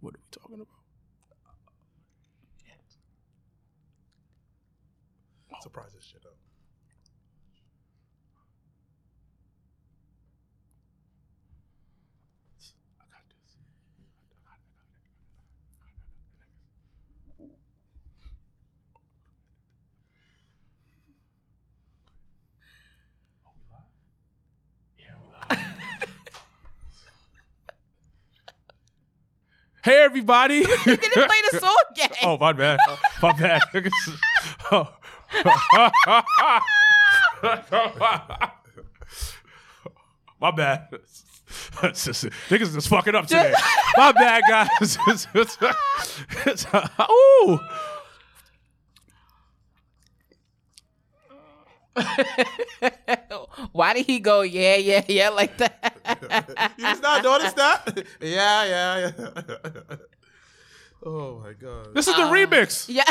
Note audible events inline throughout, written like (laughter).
What are we talking about? Surprise this shit up. Hey everybody! (laughs) Didn't play the (laughs) song yet. oh my bad, my bad. (laughs) My bad. Niggas just fucking up today. My bad, guys. Ooh. Why did he go, yeah, yeah, yeah, like that? (laughs) You just not notice that? yeah, yeah, yeah. oh my god. This is the uh, remix. yeah.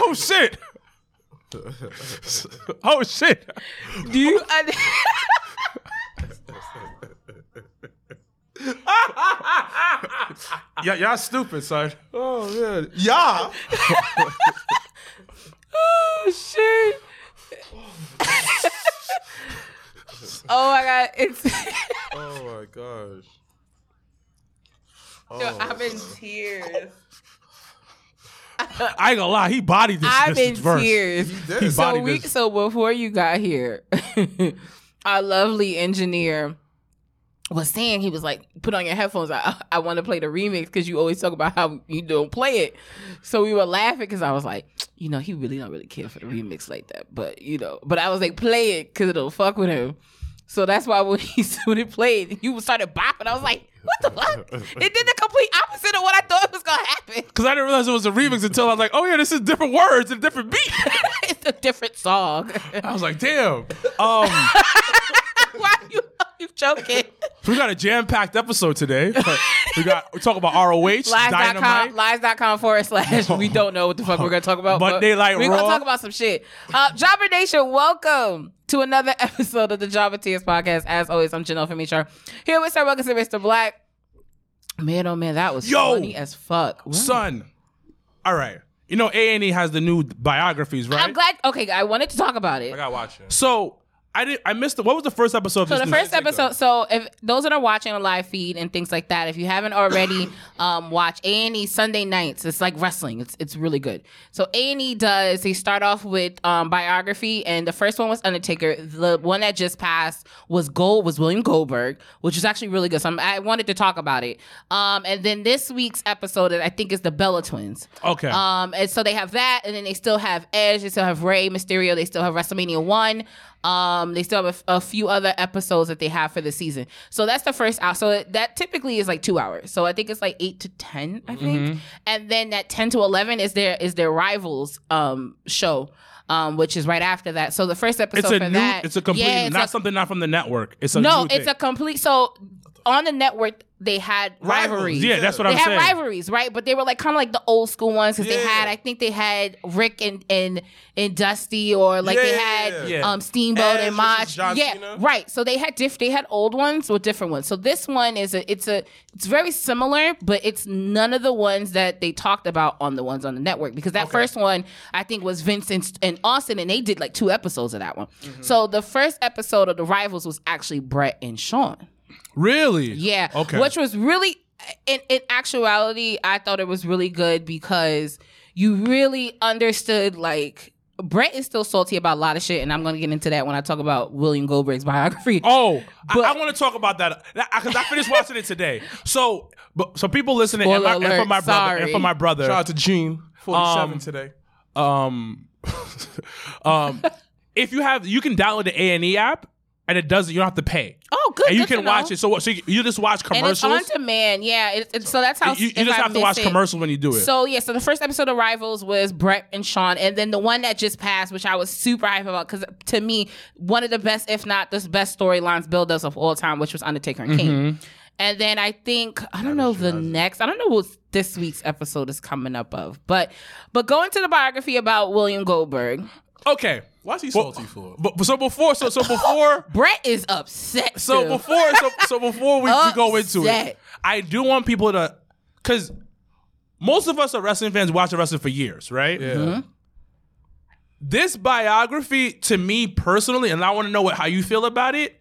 Oh shit. (laughs) oh shit. Do you? un- (laughs) Yeah, y'all stupid, son. Oh man. Yeah. oh shit. Oh, (laughs) oh my god, it's. Oh my gosh. Oh, Yo, I'm in tears. I ain't gonna lie, he bodied this, I'm this in verse. tears. He So bodied we, this. so before you got here, (laughs) our lovely engineer was saying he was like, "Put on your headphones. I, I want to play the remix because you always talk about how you don't play it." So we were laughing because I was like, "You know, he really don't really care for the remix like that." But you know, but I was like, "Play it because it'll fuck with him." So that's why when (laughs) he when it played, you started bopping. I was like, "What the fuck?" It did the complete opposite of what I thought was gonna happen. (laughs) Cause I didn't realize it was a remix until I was like, oh yeah, this is different words and different beat. (laughs) it's a different song. I was like, damn. Um, why you you joking? (laughs) we got a jam-packed episode today. We got we talk about ROH, Lies.com, Dynamite. lies.com forward slash we don't know what the fuck we're gonna talk about. Monday but Night We're gonna talk about some shit. Uh Jobber Nation, welcome to another (laughs) episode of the Jobber Tears podcast. As always, I'm Janelle from HR. Here with Sir Wilkins to Mr. Blacc. Man, oh man, that was Yo! funny as fuck. What? Son. All right. You know A and E has the new biographies, right? I'm glad. Okay, I wanted to talk about it. I gotta watch it. So I did. I missed. The, what was the first episode? Of So the first episode. So if those that are watching a live feed and things like that, if you haven't already (laughs) um, watched A and E Sunday nights, it's like wrestling. It's it's really good. So A and E does. They start off with um, biography, and the first one was Undertaker. The one that just passed was Gold was William Goldberg, which is actually really good. So I'm, I wanted to talk about it. Um, and then this week's episode, I think, is the Bella Twins. Okay. Um, and so they have that, and then they still have Edge, they still have Rey Mysterio, they still have WrestleMania one. Um, they still have a, a few other episodes that they have for the season. So that's the first hour. So that typically is like two hours. So I think it's like eight to ten, I think. Mm-hmm. And then that ten to eleven is their is their rivals um show. Um, which is right after that. So the first episode it's a for new. that, it's a complete. yeah, it's not a- something not from the network. It's a no, it's thing. a complete. So on the network, they had rivalries. Yeah, that's what they I'm saying. They had rivalries, right? But they were like kind of like the old school ones because they had, I think they had Rick and and and Dusty, or like they had Yeah. um Steamboat Edge and versus Mach. Yeah, Cena. right. So they had diff. They had old ones or different ones. So this one is a. It's a. It's very similar, but it's none of the ones that they talked about on the ones on the network because that first one I think was Vincent and Austin, and they did like two episodes of that one. Mm-hmm. So the first episode of the Rivals was actually Bret and Shawn. Really. Yeah. Okay. Which was really, in, in actuality, I thought it was really good because you really understood, like, Bret is still salty about a lot of shit, and I'm going to get into that when I talk about William Goldberg's biography. (laughs) Oh, But- I, want to talk about that because I finished watching it today. So, but so people listening, and, Spoiler my, and for my brother, and for my brother, Shout out to Gene, 47 Um, today. um, (laughs) um, if you have, you can download the A and E app, and it doesn't. You don't have to pay, oh, good. and you good to can watch know. it. So, so you, you just watch And it's commercials. on demand. Yeah. It, it- so that's how you you just I have to watch miss it- commercials when you do it. So yeah, so the first episode of Rivals was Bret and Shawn, and then the one that just passed, which I was super hype about, because to me, one of the best, if not the best storylines build-ups of all time, which was Undertaker and King. Mm-hmm. And then I think I don't know the next. I don't know what this week's episode is coming up of, but but going to the biography about William Goldberg, okay, Why's he Well, salty for? but so before, so so before. (laughs) Bret is upset. So still. before, so, so before we, we go into it, Upset. I do want people to because most of us are wrestling fans, watching wrestling for years, right? Yeah. Mm-hmm. This biography, to me personally, and I want to know what how you feel about it,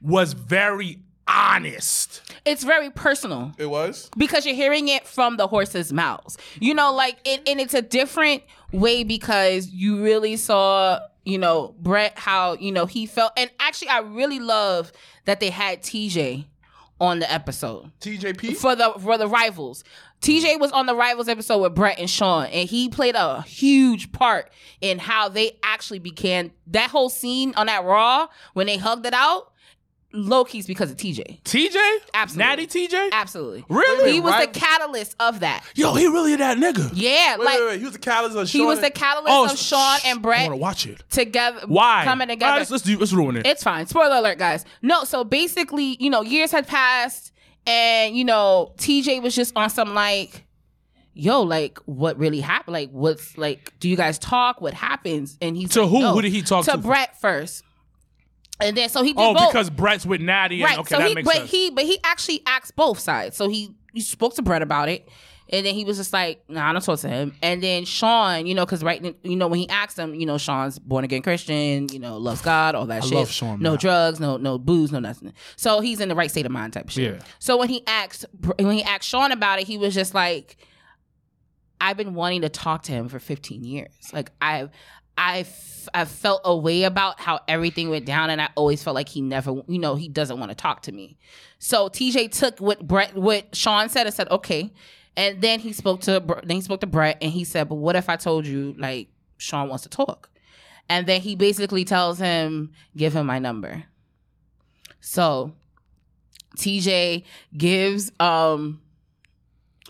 was very honest. It's very personal. It was. because you're hearing it from the horse's mouths. You know, like it, and it's a different way because you really saw, you know, Bret how you know he felt, and actually, I really love that they had TJ on the episode TJP. for the for the rivals. TJ mm. was on the rivals episode with Bret and Shawn, and he played a huge part in how they actually began that whole scene on that Raw when they hugged it out. Low key's because of TJ. TJ, Absolutely. Natty TJ, Absolutely. Really? He was Right. the catalyst of that. yo, he really that nigga. Yeah, Wait, like wait, wait. He was the catalyst of he was the catalyst Oh, of Shawn sh- and Bret. I want to watch it. together. Why? coming All together? right, let's, let's do. Let's ruin it. it's fine. Spoiler alert, guys. No, so basically, you know, years had passed, and you know, TJ was just on some like, yo, like, what really happened? Like, what's like? Do you guys talk? What happens? And he's To like, who? no. Who did he talk to? to? Bret first, and then so he did oh, both. because Bret's with Natty. And, right. Okay, so that he, makes but sense. he, but he actually asked both sides. So he, he spoke to Bret about it, and then he was just like, "Nah, I don't talk to him." And then Shawn, you know, because right, you know, when he asked him, you know, Shawn's born again Christian, you know, loves God, all that I shit. love Shawn, no drugs, no no booze, no nothing. So he's in the right state of mind, type of shit. Yeah. So when he asked, when he asked Shawn about it, he was just like, "I've been wanting to talk to him for 15 years. Like I've." I've, I've felt a way about how everything went down, and I always felt like he never, you know, he doesn't want to talk to me. So TJ took what Bret, what Shawn said, and said, okay. And then he spoke to, then he spoke to Bret, and he said, but what if I told you like Shawn wants to talk? And then he basically tells him, give him my number. So TJ gives um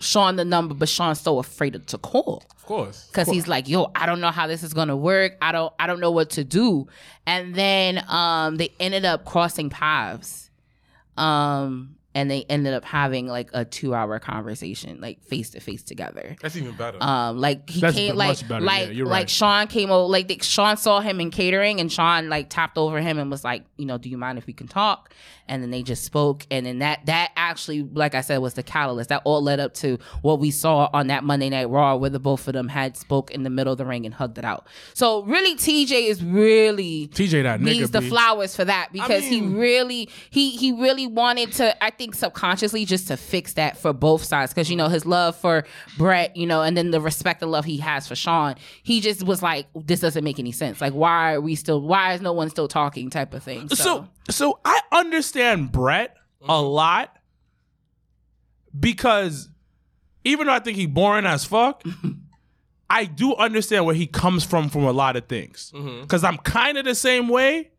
Shawn the number, but Shawn's so afraid to call Of course. because he's like, "Yo, I don't know how this is gonna work. I don't, I don't know what to do." And then um, they ended up crossing paths, um, and they ended up having like a two-hour conversation, like face to face together. That's even better. Um, like he That's came, like much better. like Yeah, you're like right. Shawn came over, like the, Shawn saw him in catering, and Shawn like tapped over him and was like, you know, do you mind if we can talk? And then they just spoke, and then that that actually, like I said, was the catalyst. That all led up to what we saw on that Monday Night Raw, where the both of them had spoke in the middle of the ring and hugged it out. So really, TJ is really TJ that nigga. needs the B. flowers for that because he mean- really he he really wanted to I think subconsciously just to fix that for both sides because you know his love for Bret you know and then the respect and love he has for Shawn he just was like this doesn't make any sense like why are we still why is no one still talking type of thing so, So, so I understand Bret a mm-hmm. lot because even though I think he's boring as fuck, (laughs) I do understand where he comes from from a lot of things. Mm-hmm. Because I'm kind of the same way.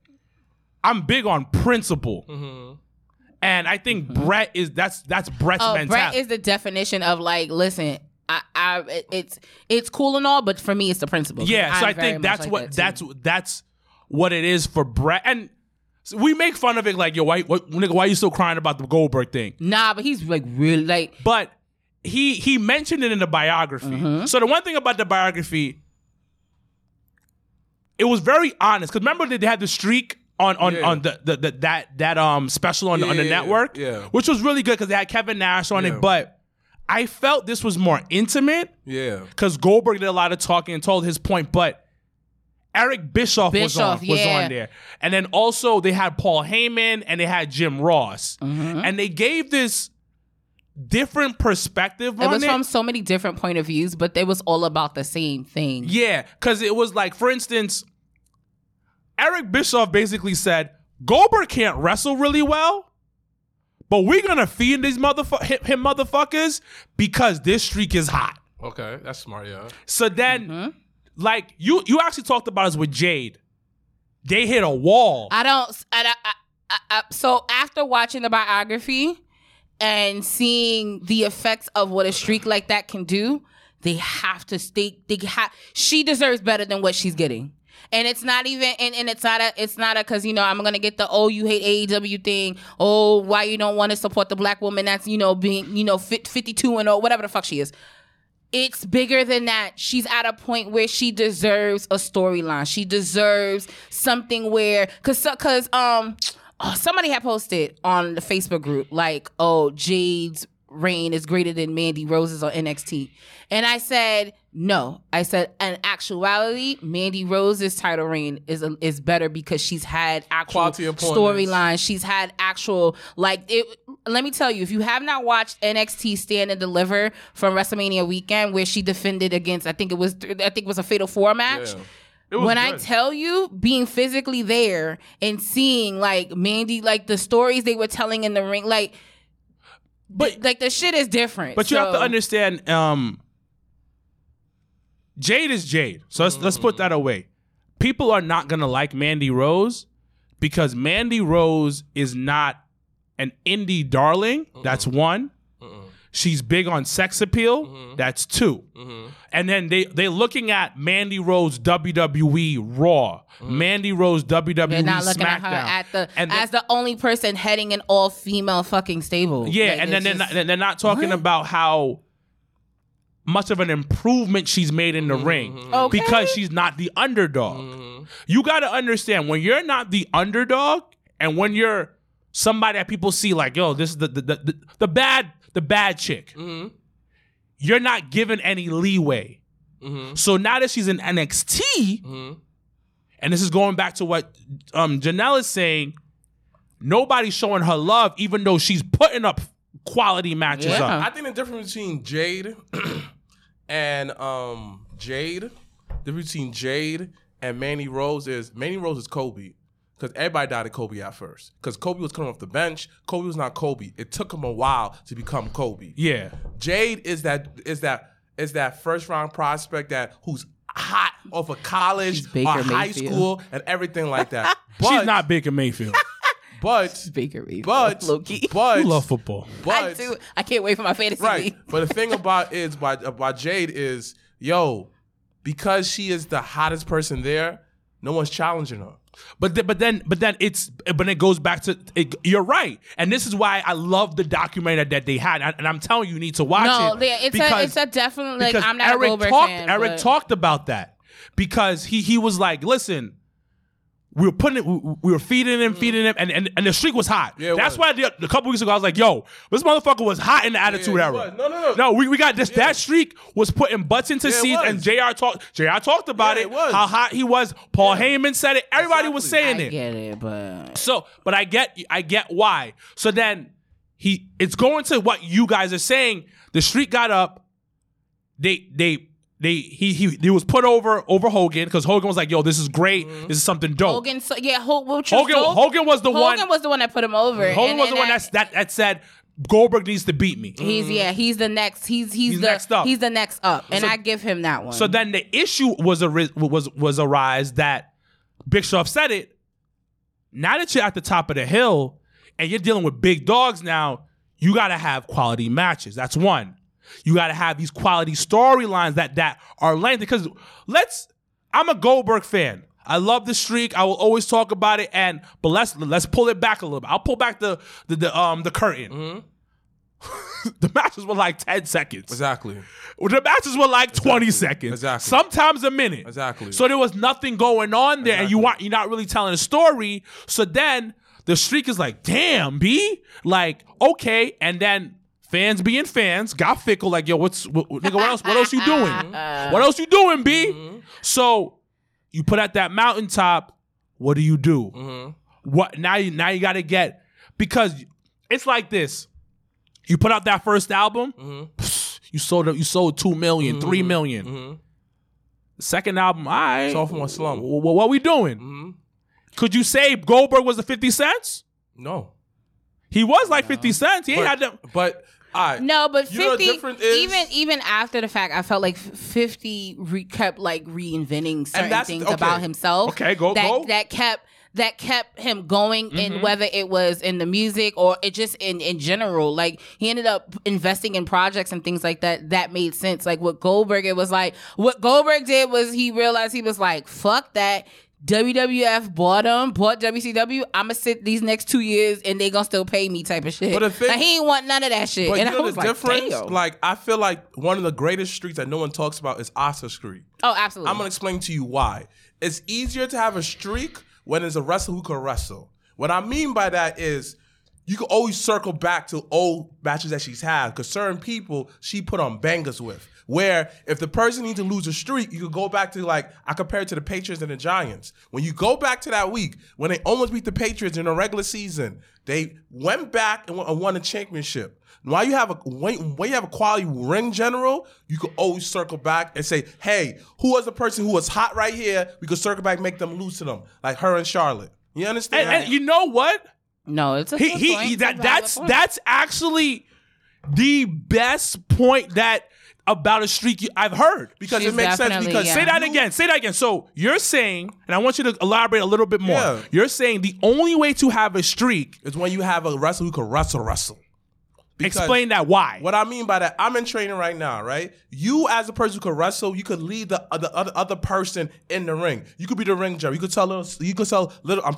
I'm big on principle, mm-hmm. and I think Bret is that's that's Bret's oh mentality. Bret is the definition of like listen I, I it- it's it's cool and all but for me it's the principle Yeah, so I'm I very think much that's like what that, too. that's that's what it is for Bret. And so we make fun of it like, yo, why, what, nigga, why you still crying about the Goldberg thing? nah but he's like really like But he he mentioned it in the biography. Mm-hmm. So the one thing about the biography, it was very honest. Because remember that they had the streak on on, Yeah. on the, the, the that that um special on, the on the Yeah, yeah, network, yeah. which was really good because they had Kevin Nash on Yeah. it. But I felt this was more intimate yeah. because Goldberg did a lot of talking and told his point, but. Eric Bischoff, was Bischoff, on was on there, and then also they had Paul Heyman and they had Jim Ross, Mm-hmm. and they gave this different perspective It was it. from so many different point of views, but it was all about the same thing. Yeah, because it was like, for instance, Eric Bischoff basically said Goldberg can't wrestle really well, but we're gonna feed these motherfuck him, him motherfuckers because this streak is hot. Okay, that's smart. Yeah. So then, Mm-hmm. Like you, you actually talked about us with Jade. They hit a wall. I don't. I, I, I, so after watching the biography and seeing the effects of what a streak like that can do, they have to stay. They have. She deserves better than what she's getting. And it's not even, and, and it's not a, it's not a, cause you know, I'm gonna get the, oh, you hate AEW thing. Oh, why you don't want to support the black woman that's, you know, being, you know, fit, 52 and oh, whatever the fuck she is. It's bigger than that. She's at a point where she deserves a storyline. She deserves something where, cause, cause, um, oh, somebody had posted on the Facebook group like, oh, Jade's reign is greater than Mandy Rose's on NXT. And I said, no. I said, in actuality, Mandy Rose's title reign is is better because she's had actual storylines. She's had actual like it. Let me tell you, if you have not watched NXT Stand and Deliver from WrestleMania weekend, where she defended against, I think it was, I think it was a Fatal Four match. Yeah. When I tell you, being physically there and seeing like Mandy, like the stories they were telling in the ring, like, but like the shit is different. But you have to understand, um, Jade is Jade. So let's let's put that away. People are not gonna like Mandy Rose because Mandy Rose is not an indie darling. That's one. She's big on sex appeal. Mm-hmm. That's 2 mm-hmm. And then they they looking at Mandy Rose WWE Raw, mm-hmm. Mandy Rose WWE They're not looking SmackDown, at her at the and as the only person heading an all female fucking stable. Yeah, Like, and then it's they're just- not, they're not talking What? about how much of an improvement she's made in the ring Okay. because she's not the underdog. You got to understand when you're not the underdog and when you're somebody that people see like, yo, this is the the, the, the, the bad the bad chick. You're not given any leeway. So now that she's in NXT, and this is going back to what um, Janelle is saying, nobody's showing her love, even though she's putting up quality matches Yeah. up. I think the difference between Jade (clears throat) and um Jade, the difference between Jade and Mandy Rose is Mandy Rose is Kobe. Because everybody doubted Kobe at first. Because Kobe was coming off the bench. Kobe was not Kobe. It took him a while to become Kobe. Yeah. Jade is that is that is that first round prospect that who's hot off of college or high Mayfield. school and everything like that. (laughs) But, she's not Baker Mayfield. (laughs) but Baker Mayfield, but Loki. (laughs) but you love football. but I do. I can't wait for my fantasy Right. league. But the thing about is by about Jade is, yo, because she is the hottest person there, no one's challenging her. But th- but then but then it's but it goes back to it, you're right, and this is why I love the documentary that they had, and, I'm telling you, you need to watch No, it. they- it's a it's a definitely like because I'm not Eric a Goldberg talked, fan. Eric but- talked about that because he he was like, listen. We were putting it, we we were feeding him, mm. feeding him, and, and, and the streak was hot. Yeah, That's was. why the, a couple weeks ago I was like, "Yo, this motherfucker was hot in the Attitude he Era." was. No, no, no. no. We, we got this. That streak was putting butts into Yeah, seats, and J.R. talked. J.R. talked about Yeah, it. it was. How hot he was. Paul Heyman said it. Everybody was Exactly. saying I it. get it, but So, but I get, I get why. So then he, it's going to what you guys are saying. The streak got up. They, they, they, he, he, he was put over over Hogan because Hogan was like, "Yo, this is great. Mm-hmm. This is something dope." Hogan. So, yeah, Hogan, dope. Hogan was the Hogan one. was the one that put him over. Hogan and- was the and one that- that that said Goldberg needs to beat me. He's mm-hmm. yeah, he's the next. He's he's, He's the next up. he's the next up, and So- I give him that one. So then the issue was a was was arise that Big Show said it. Now that you're at the top of the hill and you're dealing with big dogs now, you got to have quality matches. That's one. You got to have these quality storylines that that are lengthy. Because let's, I'm a Goldberg fan. I love the streak. I will always talk about it. And but let's let's pull it back a little bit. I'll pull back the the, the um the curtain. (laughs) the matches were like ten seconds. Exactly. The matches were like 20 seconds. Exactly. Sometimes a minute. Exactly. So there was nothing going on there, and you want you're not really telling a story. So then the streak is like, damn, B. Like, okay. And then fans being fans got fickle, like, yo, what's what, nigga, what else? What else you (laughs) doing? what else you doing, B? Mm-hmm. So you put at that mountaintop, what do you do? Mm-hmm. What now you now you gotta get because it's like this. You put out that first album, Mm-hmm. you sold you sold two million, three million. The second album, all right. Sophomore slump. wh- wh- what we doing? Mm-hmm. Could you say Goldberg was a 50 cents? No. He was like 50 cents. He ain't But, had them. but right. no, but You fifty. even even after the fact, I felt like fifty re- kept like reinventing certain things okay. about himself. Okay, go- that, go. That kept that kept him going Mm-hmm. in whether it was in the music or it just in in general. Like he ended up investing in projects and things like that that made sense. Like what Goldberg, it was like what Goldberg did was he realized he was like, fuck that. WWF bought him, bought WCW. I'ma sit these next two years and they gonna still pay me type of shit. But the thing- like, he ain't want none of that shit. But and you I know was the like, difference? damn. Like I feel like one of the greatest streets that no one talks about is Asuka Street. oh, absolutely. I'm gonna explain to you why. It's easier to have a streak when there's a wrestler who can wrestle. What I mean by that is you can always circle back to old matches that she's had because certain people she put on bangers with. Where if the person needs to lose a streak, you could go back to like I compare it to the Patriots and the Giants. When you go back to that week when they almost beat the Patriots in the regular season, they went back and won- and a championship. Why you have a when, when you have a quality ring general, you could always circle back and say, "Hey, who was the person who was hot right here? We could circle back, and make them lose to them, like her and Charlotte." You understand? And, and you know what? No, it's a He good he, point. he- that that's that's actually the best point that about a streak you- I've heard. because She's it makes sense. Because yeah. Say that again. Say that again. So you're saying, and I want you to elaborate a little bit more. Yeah. You're saying the only way to have a streak. is when you have a wrestler who can wrestle, wrestle. Because explain that why. What I mean by that, I'm in training right now, right? You as a person who could wrestle, you could lead the other other, other person in the ring. You could be the ring general. You could tell little, you could tell little. I'm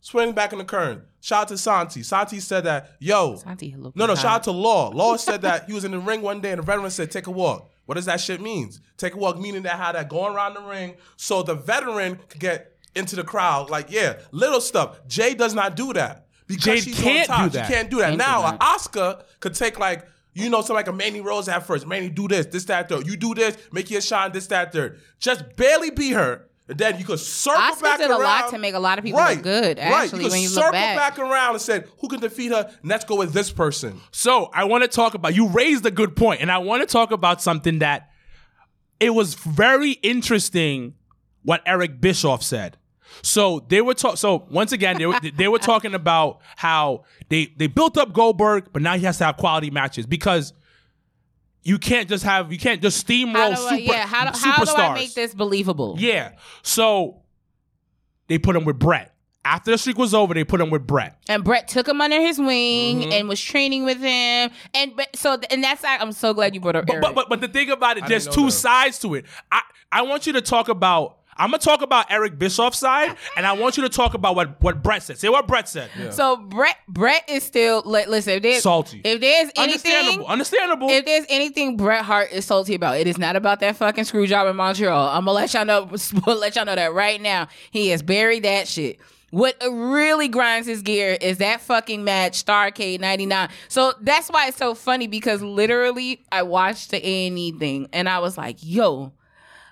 swinging back in the current. Shout out to Santi. Santi said that, yo, Santi look no, no, hot. shout out to Law. Law said that he was in the ring one day and the veteran said, take a walk. What does that shit means? Take a walk meaning that how that going around the ring so the veteran could get into the crowd. Like, yeah, little stuff. Jay does not do that. Because Jade she's can't on top. do that. She can't do that. Can't do now, that. an Asuka could take like, you know, something like a Mandy Rose at first. Mandy, do this, this, that, third. You do this, make your shine, this, that, third. Just barely beat her. And then you could circle Asuka back did a around. lot to make a lot of people look good, right. actually, You could when you look circle back. around and said, who can defeat her? And let's go with this person. So I want to talk about you raised a good point, and I want to talk about something that it was very interesting what Eric Bischoff said. So they were talk. So once again, they were (laughs) they were talking about how they they built up Goldberg, but now he has to have quality matches because you can't just have you can't just steamroll How do super I, yeah, how do, how do I make this believable? Yeah. So they put him with Bret. After the streak was over, they put him with Bret. And Bret took him under his wing Mm-hmm. and was training with him. And but so and that's I'm so glad you brought up But, but but but the thing about it, I there's two that. sides to it. I I want you to talk about. I'm gonna talk about Eric Bischoff's side, and I want you to talk about what what Bret said. Say what Bret said. So Bret Bret is still like listen if there's Salty. if there's anything Understandable. Understandable. if there's anything Bret Hart is salty about, it is not about that fucking screw job in Montreal. I'm gonna let y'all know (laughs) let y'all know that right now. He has buried that shit. What really grinds his gear is that fucking match, Starcade '99. So that's why it's so funny because literally I watched the A and E thing and I was like, "Yo,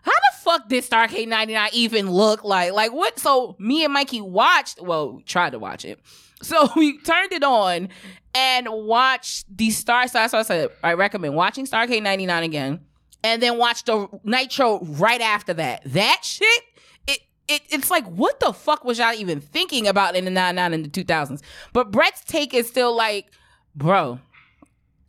how the fuck did Starcade 99 even look like? Like what? So me and Mikey watched, well, tried to watch it. (laughs) So we turned it on and watched the Star. So that's why I said I recommend watching Starcade 99 again, and then watch the Nitro right after that. That shit. It, it, it's like what the fuck was y'all even thinking about in the 99 and the 2000s? But Bret's take is still like, bro,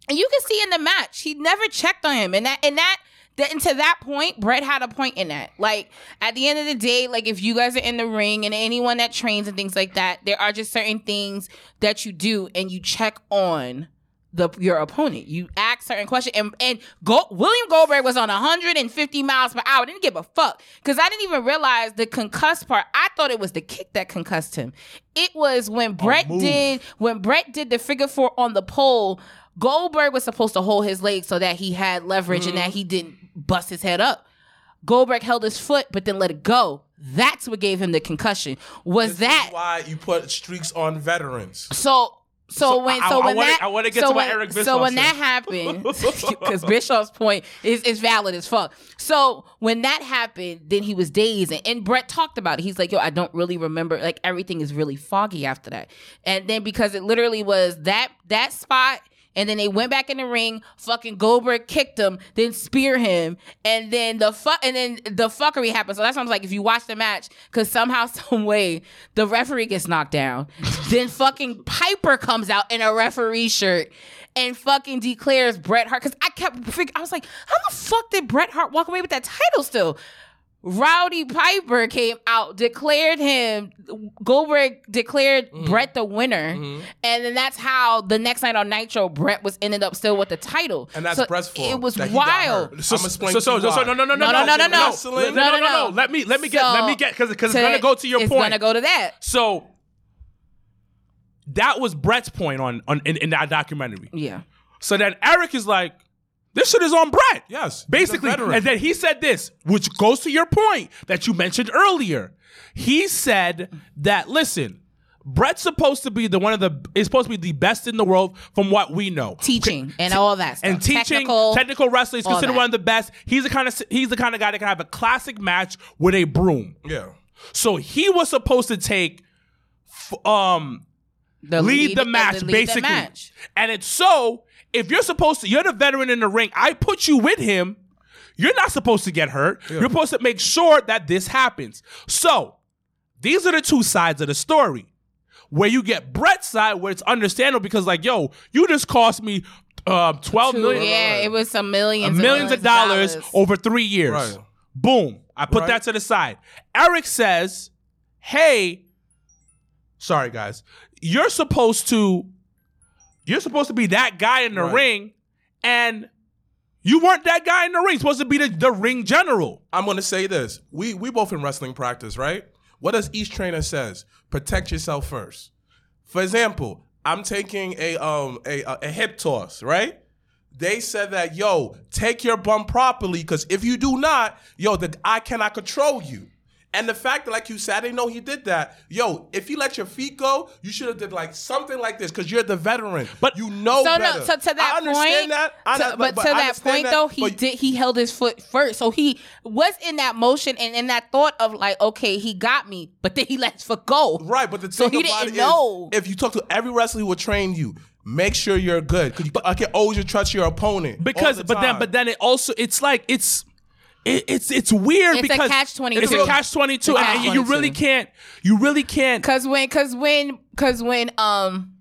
and you can see in the match, he never checked on him. And that and that that and to that point, Bret had a point in that. Like at the end of the day, like if you guys are in the ring and anyone that trains and things like that, there are just certain things that you do and you check on the your opponent. You ask certain questions and and Go, William Goldberg was on 150 miles per hour. Didn't give a fuck because I didn't even realize the concussed part. I thought it was the kick that concussed him. It was when Bret did when Bret did the figure four on the pole. Goldberg was supposed to hold his leg so that he had leverage and mm-hmm. that he didn't bust his head up. Goldberg held his foot, but then let it go. That's what gave him the concussion. Was This that why you put streaks on veterans. so? So, So when I- so I when wanna- that I wanna get so to what when, Eric so when that happened (laughs) because Bischoff's point is is valid as fuck. So when that happened, then he was dazed, and, and Bret talked about it. He's like, "Yo, I don't really remember. Like everything is really foggy after that." And then because it literally was that that spot. And then they went back in the ring. Fucking Goldberg kicked him, then spear him, and then the fuck, and then the fuckery happened. So that's why I'm like, if you watch the match, because somehow, (laughs) some way, the referee gets knocked down, then fucking Piper comes out in a referee shirt and fucking declares Bret Hart. Because I kept, I was like, how the fuck did Bret Hart walk away with that title still? Rowdy Piper came out, declared him. Goldberg declared Mm-hmm. Bret the winner, and then that's how the next night on Nitro, Bret was ended up still with the title. And that's So Bret's fault. It was that he got wild. So, I'ma so, to so, you so, so, no, no, no, No, no, no, no, no. No, no, no, No, no, no. no. Let me, let me get, let me get, because because it's gonna go to your it's point. gonna go to that. So that was Bret's point on on in, in that documentary. Yeah. So then Eric is like, "This shit is on Bret." Yes, basically. And then he said this, which goes to your point that you mentioned earlier. He said that listen, Bret's supposed to be the one of the is supposed to be the best in the world from what we know. teaching and all that stuff. and teaching Technical, technical, wrestling is considered that. one of the best. He's the kind of he's the kind of guy that can have a classic match with a broom. Yeah. So he was supposed to take f- um the lead, the match lead the basically. match. And it's so if you're supposed to you're the veteran in the ring, I put you with him. You're not supposed to get hurt. You're supposed to make sure that this happens. So, these are the two sides of the story. Where you get Bret's side, where it's understandable because, like, yo, you just cost me uh, twelve Two- million, yeah, it was some millions, and millions of dollars over three years. Right. Boom. I put Right. that to the side. Eric says, "Hey, sorry guys, you're supposed to, you're supposed to be that guy in the Right. ring, and you weren't that guy in the ring. You're supposed to be the, the ring general. I'm gonna say this. We we both in wrestling practice, right? What does each trainer says? Protect yourself first. For example, I'm taking a um a a, a hip toss, right? They said that yo, take your bum properly, because if you do not, yo, the I cannot control you. And the fact that, like you said, I didn't know he did that. Yo, if you let your feet go, you should have did like something like this because you're the veteran. But- you know So better. no, so to that I understand point, that. I to- know- but, to I that point that, though, he but- did he held his foot first, so he was in that motion and in that thought of like, okay, he got me, but then he let his foot go. Right, but the So thing he about didn't it is, know. if you talk to every wrestler who will train you, make sure you're good. Because you I can always trust your opponent. Because, the but then, but then it also, it's like it's." It, it's it's weird It's a because catch-22. It's a catch twenty two, It's a and you really can't. You really can't. Cause when, cause when, cause when, um,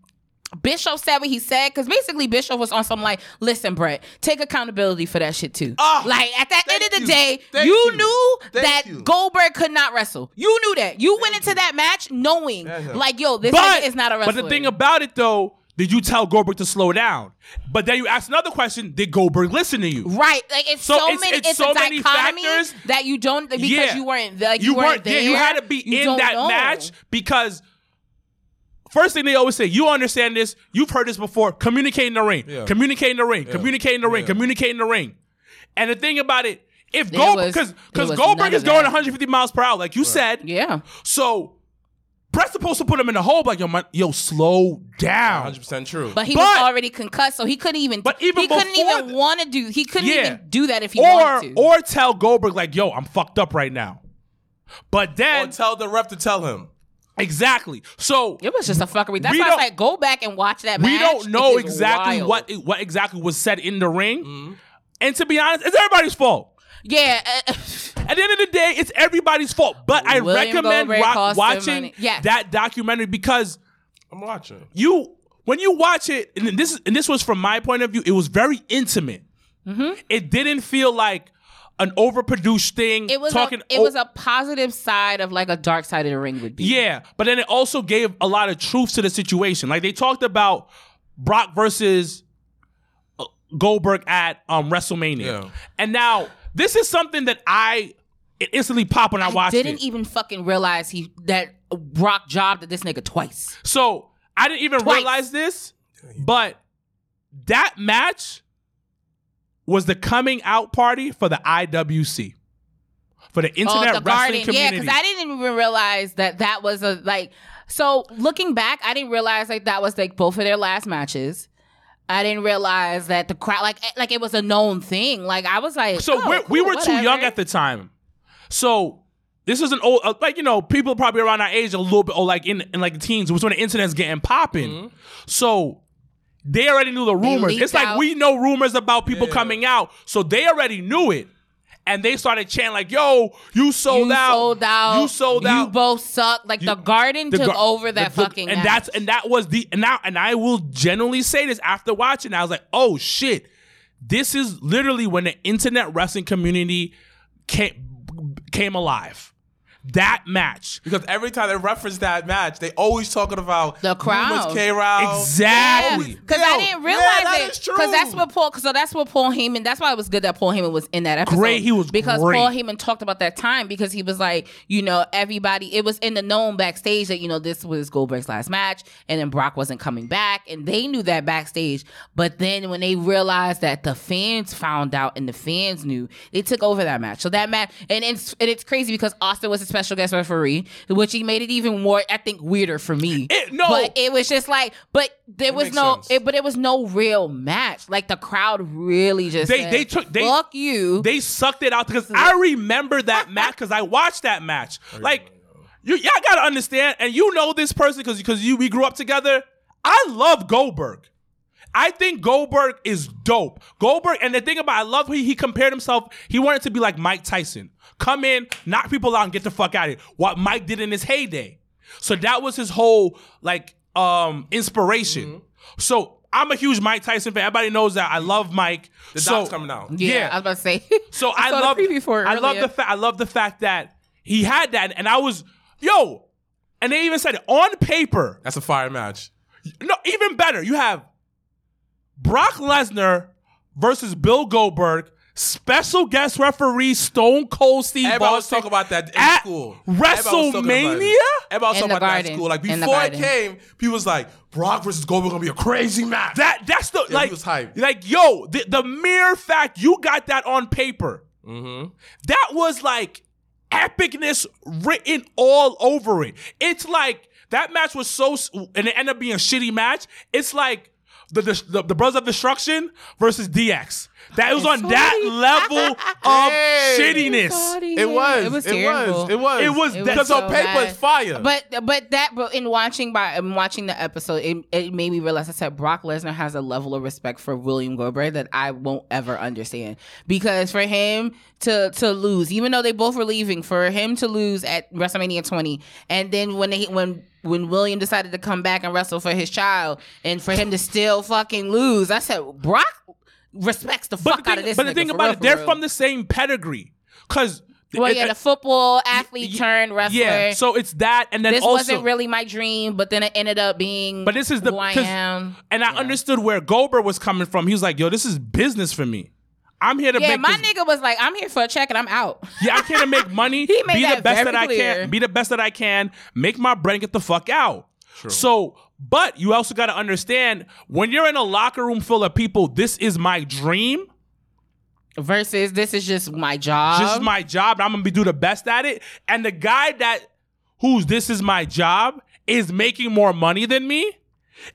Bischoff said what he said, cause basically Bischoff was on some like, listen, Bret, take accountability for that shit too. Ah, like at the end of the you. day, Thank you, you. knew Thank that you. Goldberg could not wrestle. You knew that. You went into that match knowing, like, yo, this But is not a wrestler. But the thing about it though, did you tell Goldberg to slow down? But then you ask another question: Did Goldberg listen to you? Right, like it's So so, it's- many. it's It's, so a many dichotomy factors. that you don't because Yeah. you weren't like you you, weren't weren't there. yeah, you had to be you in that know. match because first thing they always say, you understand this, you've heard this before, communicate in the ring, Yeah. communicate in the ring, communicate in the ring, Yeah. communicate in the ring. And the thing about it, if There Goldberg, because because Goldberg is going 150 miles per hour, like you said, Yeah, so Bret's supposed to put him in the hole, like yo, man, yo, slow down. 100 percent true. but he But- was already concussed, so he couldn't even. But even he couldn't even want to do. He couldn't Yeah. even do that if he Or wanted to. or tell Goldberg like, yo, I'm fucked up right now. But or then tell the ref to tell him. exactly. So it was just a fuckery. That's why I don't- was like, go back and watch that match. we don't know exactly wild. what what exactly was said in the ring. Mm-hmm. And to be honest, it's everybody's fault. Yeah, uh, At the end of the day, it's everybody's fault. But I William recommend Goldberg wa- cost them watching money. Yes. that documentary because I'm watching. you when you watch it, and this and this was from my point of view, it was very intimate. Mm-hmm. It didn't feel like an overproduced thing. it was talking. a, it o- was a positive side of like a dark side of the ring would be. Yeah, but then it also gave a lot of truth to the situation. Like they talked about Brock versus uh, Goldberg at um, WrestleMania, Yeah. and now this is something that I it instantly popped when I, I watched didn't it. even fucking realize he that Brock jobbed at this nigga twice. So I didn't even Twice. realize this, but that match was the coming out party for the IWC, for the oh, Internet oh, the Wrestling Garden, yeah, because I didn't even realize that that was a like. So looking back, I didn't realize like that was like both of their last matches. I didn't realize that the crowd like eh, like it was a known thing. Like I was like, So oh, we're, we cool, were too young at the time. So this is an old, uh, like you know, people probably around our age a little bit, or like in, in like the teens. It was when the internet's getting popping. Mm-hmm. So they already knew the rumors. It's like out. we know rumors about people Yeah. coming out, so they already knew it, and they started chanting like, "Yo, you sold you out, sold out. you sold out, You both suck. Like the Garden The took gar- over that the- the- fucking. and match. that's and that was the and now and I will genuinely say this after watching. I was like, oh shit, this is literally when the internet wrestling community came came alive. That match, Because every time they reference that match, they always talking about The crowd. K Row. Exactly. Because I didn't yeah, realize that it. is true. Because that's what Paul. So that's what Paul Heyman. That's why it was good that Paul Heyman was in that episode. Great, he was because great. Paul Heyman talked about that time because he was like, you know, everybody. It was in the known backstage that you know this was Goldberg's last match, and then Brock wasn't coming back, and they knew that backstage. But then when they realized that the fans found out and the fans knew, they took over that match. So that match, and it's and it's crazy because Austin was expected special guest referee, which he made it even more, I think, weirder for me. It- no. but it was just like, but there was no, it, but it was no real match. Like the crowd really just They- said, they took- they- fuck you. They sucked it out because I remember that (laughs) match because I watched that match. Like, you y'all gotta understand, and you know this person because because you we grew up together. I love Goldberg. I think Goldberg is dope. Goldberg, and the thing about I love he he compared himself. He wanted to be like Mike Tyson, come in, knock people out, and get the fuck out of here. What Mike did in his heyday. So that was his whole like um inspiration. So I'm a huge Mike Tyson fan. Everybody knows that I love Mike. The so, doc's coming out. yeah, yeah. I was about to say. so (laughs) I I, saw love preview for it I love the fact I love the fact that he had that, and I was yo, and they even said it on paper. That's a fire match. No, even better. You have Brock Lesnar versus Bill Goldberg, special guest referee Stone Cold Steve Everybody was Austin talking about that in at school. Everybody was talking about. WrestleMania. Everybody was In talking about that in school. Like before it came, people was like, Brock versus Goldberg gonna be a crazy match. That that's the he like was hyped. like yo the, the mere fact you got that on paper mm-hmm. that was like epicness written all over it. It's like that match was so, and it ended up being a shitty match. It's like the the, the, the Brothers of Destruction versus DX. That was on that level (laughs) of Hey. shittiness. It was. It was It terrible. was. It was. It was It was because so on paper bad. it's fire. But but that but in watching by in watching the episode, it, it made me realize I said Brock Lesnar has a level of respect for William Goldberg that I won't ever understand. Because for him to to lose, even though they both were leaving, for him to lose at WrestleMania 20, and then when they when when William decided to come back and wrestle for his child, and for him to still fucking lose, I said Brock respects the But fuck the out thing, of this. but the nigga, thing about real, it, they're real. from the same pedigree. Cause well, it- yeah, the football athlete y- turned wrestler. yeah, so it's that, and then this also, wasn't really my dream, but then it ended up being. But this is the who I 'cause- am. and I understood where Goldberg was coming from. He was like, "Yo, this is business for me. I'm here to Yeah, make Yeah, my this- nigga was like, "I'm here for a check and I'm out." Yeah, I'm here to make money. (laughs) He made be the best very that I clear. can. Be the best that I can. Make my bread and get the fuck out. So, but you also got to understand when you're in a locker room full of people, this is my dream. Versus, this is just my job. this is my job. And I'm gonna be do the best at it. And the guy that who's this is my job is making more money than me.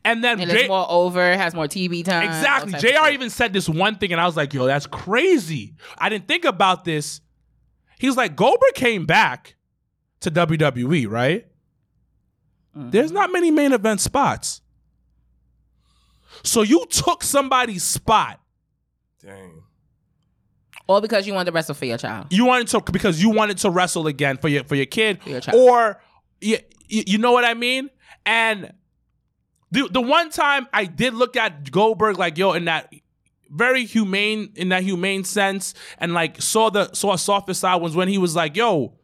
And then and J- it's more over, has more TV time. exactly, all types of J.R. even said this one thing, and I was like, "Yo, that's crazy." I didn't think about this. He was like, Goldberg came back to WWE, right? Mm-hmm. There's not many main event spots. So you took somebody's spot. Dang. All because you wanted to wrestle for your child. You wanted to because you wanted to wrestle again for your for your kid, your child. or you, you know what I mean. And the the one time I did look at Goldberg like yo in that very humane in that humane sense, and like saw the saw a softer side was when he was like, yo,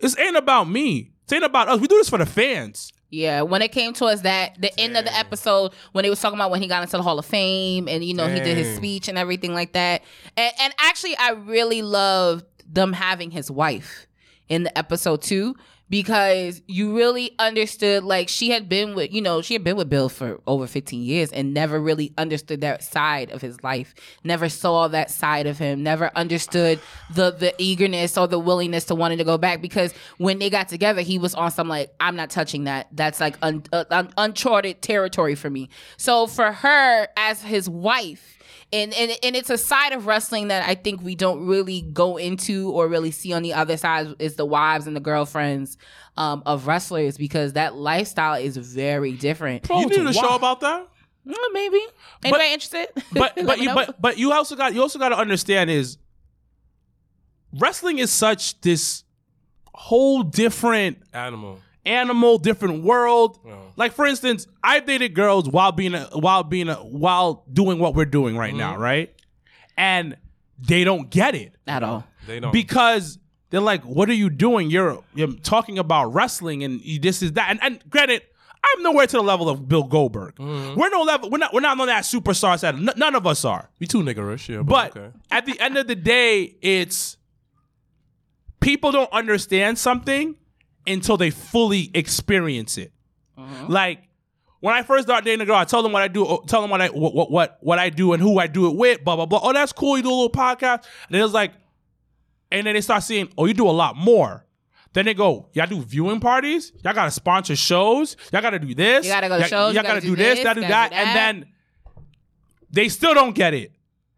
this ain't about me. This ain't about us. We do this for the fans. Yeah, when it came towards that, the end of the episode, when they was talking about when he got into the Hall of Fame and you know he did his speech and everything like that, and, and actually, I really loved them having his wife in the episode too because you really understood like she had been with you know she had been with Bill for over 15 years and never really understood that side of his life. Never saw that side of him. Never understood the the eagerness or the willingness to wanting to go back because when they got together he was on some like I'm not touching that. That's like un, uh, un, uncharted territory for me. So for her as his wife and, and and it's a side of wrestling that I think we don't really go into or really see on the other side is the wives and the girlfriends um, of wrestlers because that lifestyle is very different. You need a it's show about that? Mm, maybe anybody interested? (laughs) but Let but me you but but you also got you also got to understand is wrestling is such this whole different Animal. Animal, different world. Yeah. Like for instance, I've dated girls while being a, while being a, while doing what we're doing right now, mm-hmm. right? And they don't get it at all. They don't. because they're like, "What are you doing? You're you're talking about wrestling and you, this is that." And, and granted, I'm nowhere to the level of Bill Goldberg. Mm-hmm. We're no level. We're not. We're not on that superstar side. N- none of us are. we too niggerish, yeah. But But, okay. at the end of the day, it's people don't understand something until they fully experience it. Uh-huh. Like when I first started dating a girl, I told them what I do, oh, tell them what I what, what what what I do and who I do it with, blah blah blah. Oh, that's cool. You do a little podcast, and it was like, and then they start seeing, oh, you do a lot more. Then they go, y'all do viewing parties, y'all gotta sponsor shows, y'all gotta do this, You gotta go to y'all- shows, y'all gotta do this, gotta do that, and then they still don't get it.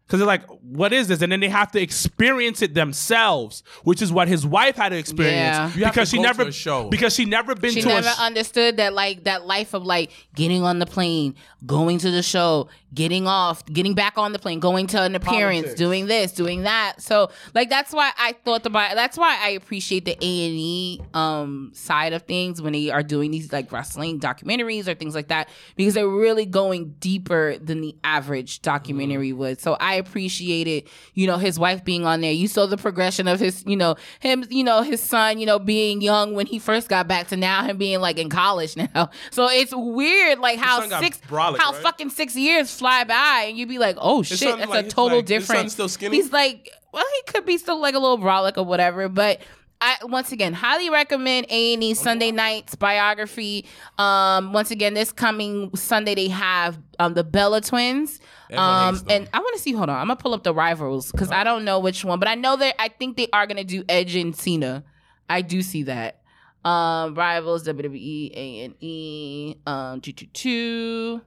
Cause they're like, what is this? And then they have to experience it themselves, which is what his wife had to experience Yeah. You have because to she go never to a show. because she never been She to never a sh- understood that like that life of like getting on the plane, going to the show, getting off, getting back on the plane, going to an appearance, Politics. doing this, doing that. So like that's why I thought about that's why I appreciate the A and E um side of things when they are doing these like wrestling documentaries or things like that because they're really going deeper than the average documentary would. So I appreciated, you know, his wife being on there. You saw the progression of his, you know, him, you know, his son, you know, being young when he first got back to now him being like in college (laughs) now. So it's weird like how six brolic, how right? fucking six years fly by and you'd be like, oh His shit, that's like, a total like- son's still skinny? He's like, well, he could be still like a little brolic or whatever, but I once again highly recommend A and E Sunday Nights biography. Um, once again, this coming Sunday they have um the Bella twins. Um, and I want to see. Hold on, I'm gonna pull up the rivals because I don't know which one, but I know that I think they are gonna do Edge and Cena. I do see that. Um, rivals WWE A and E. Um, two two two.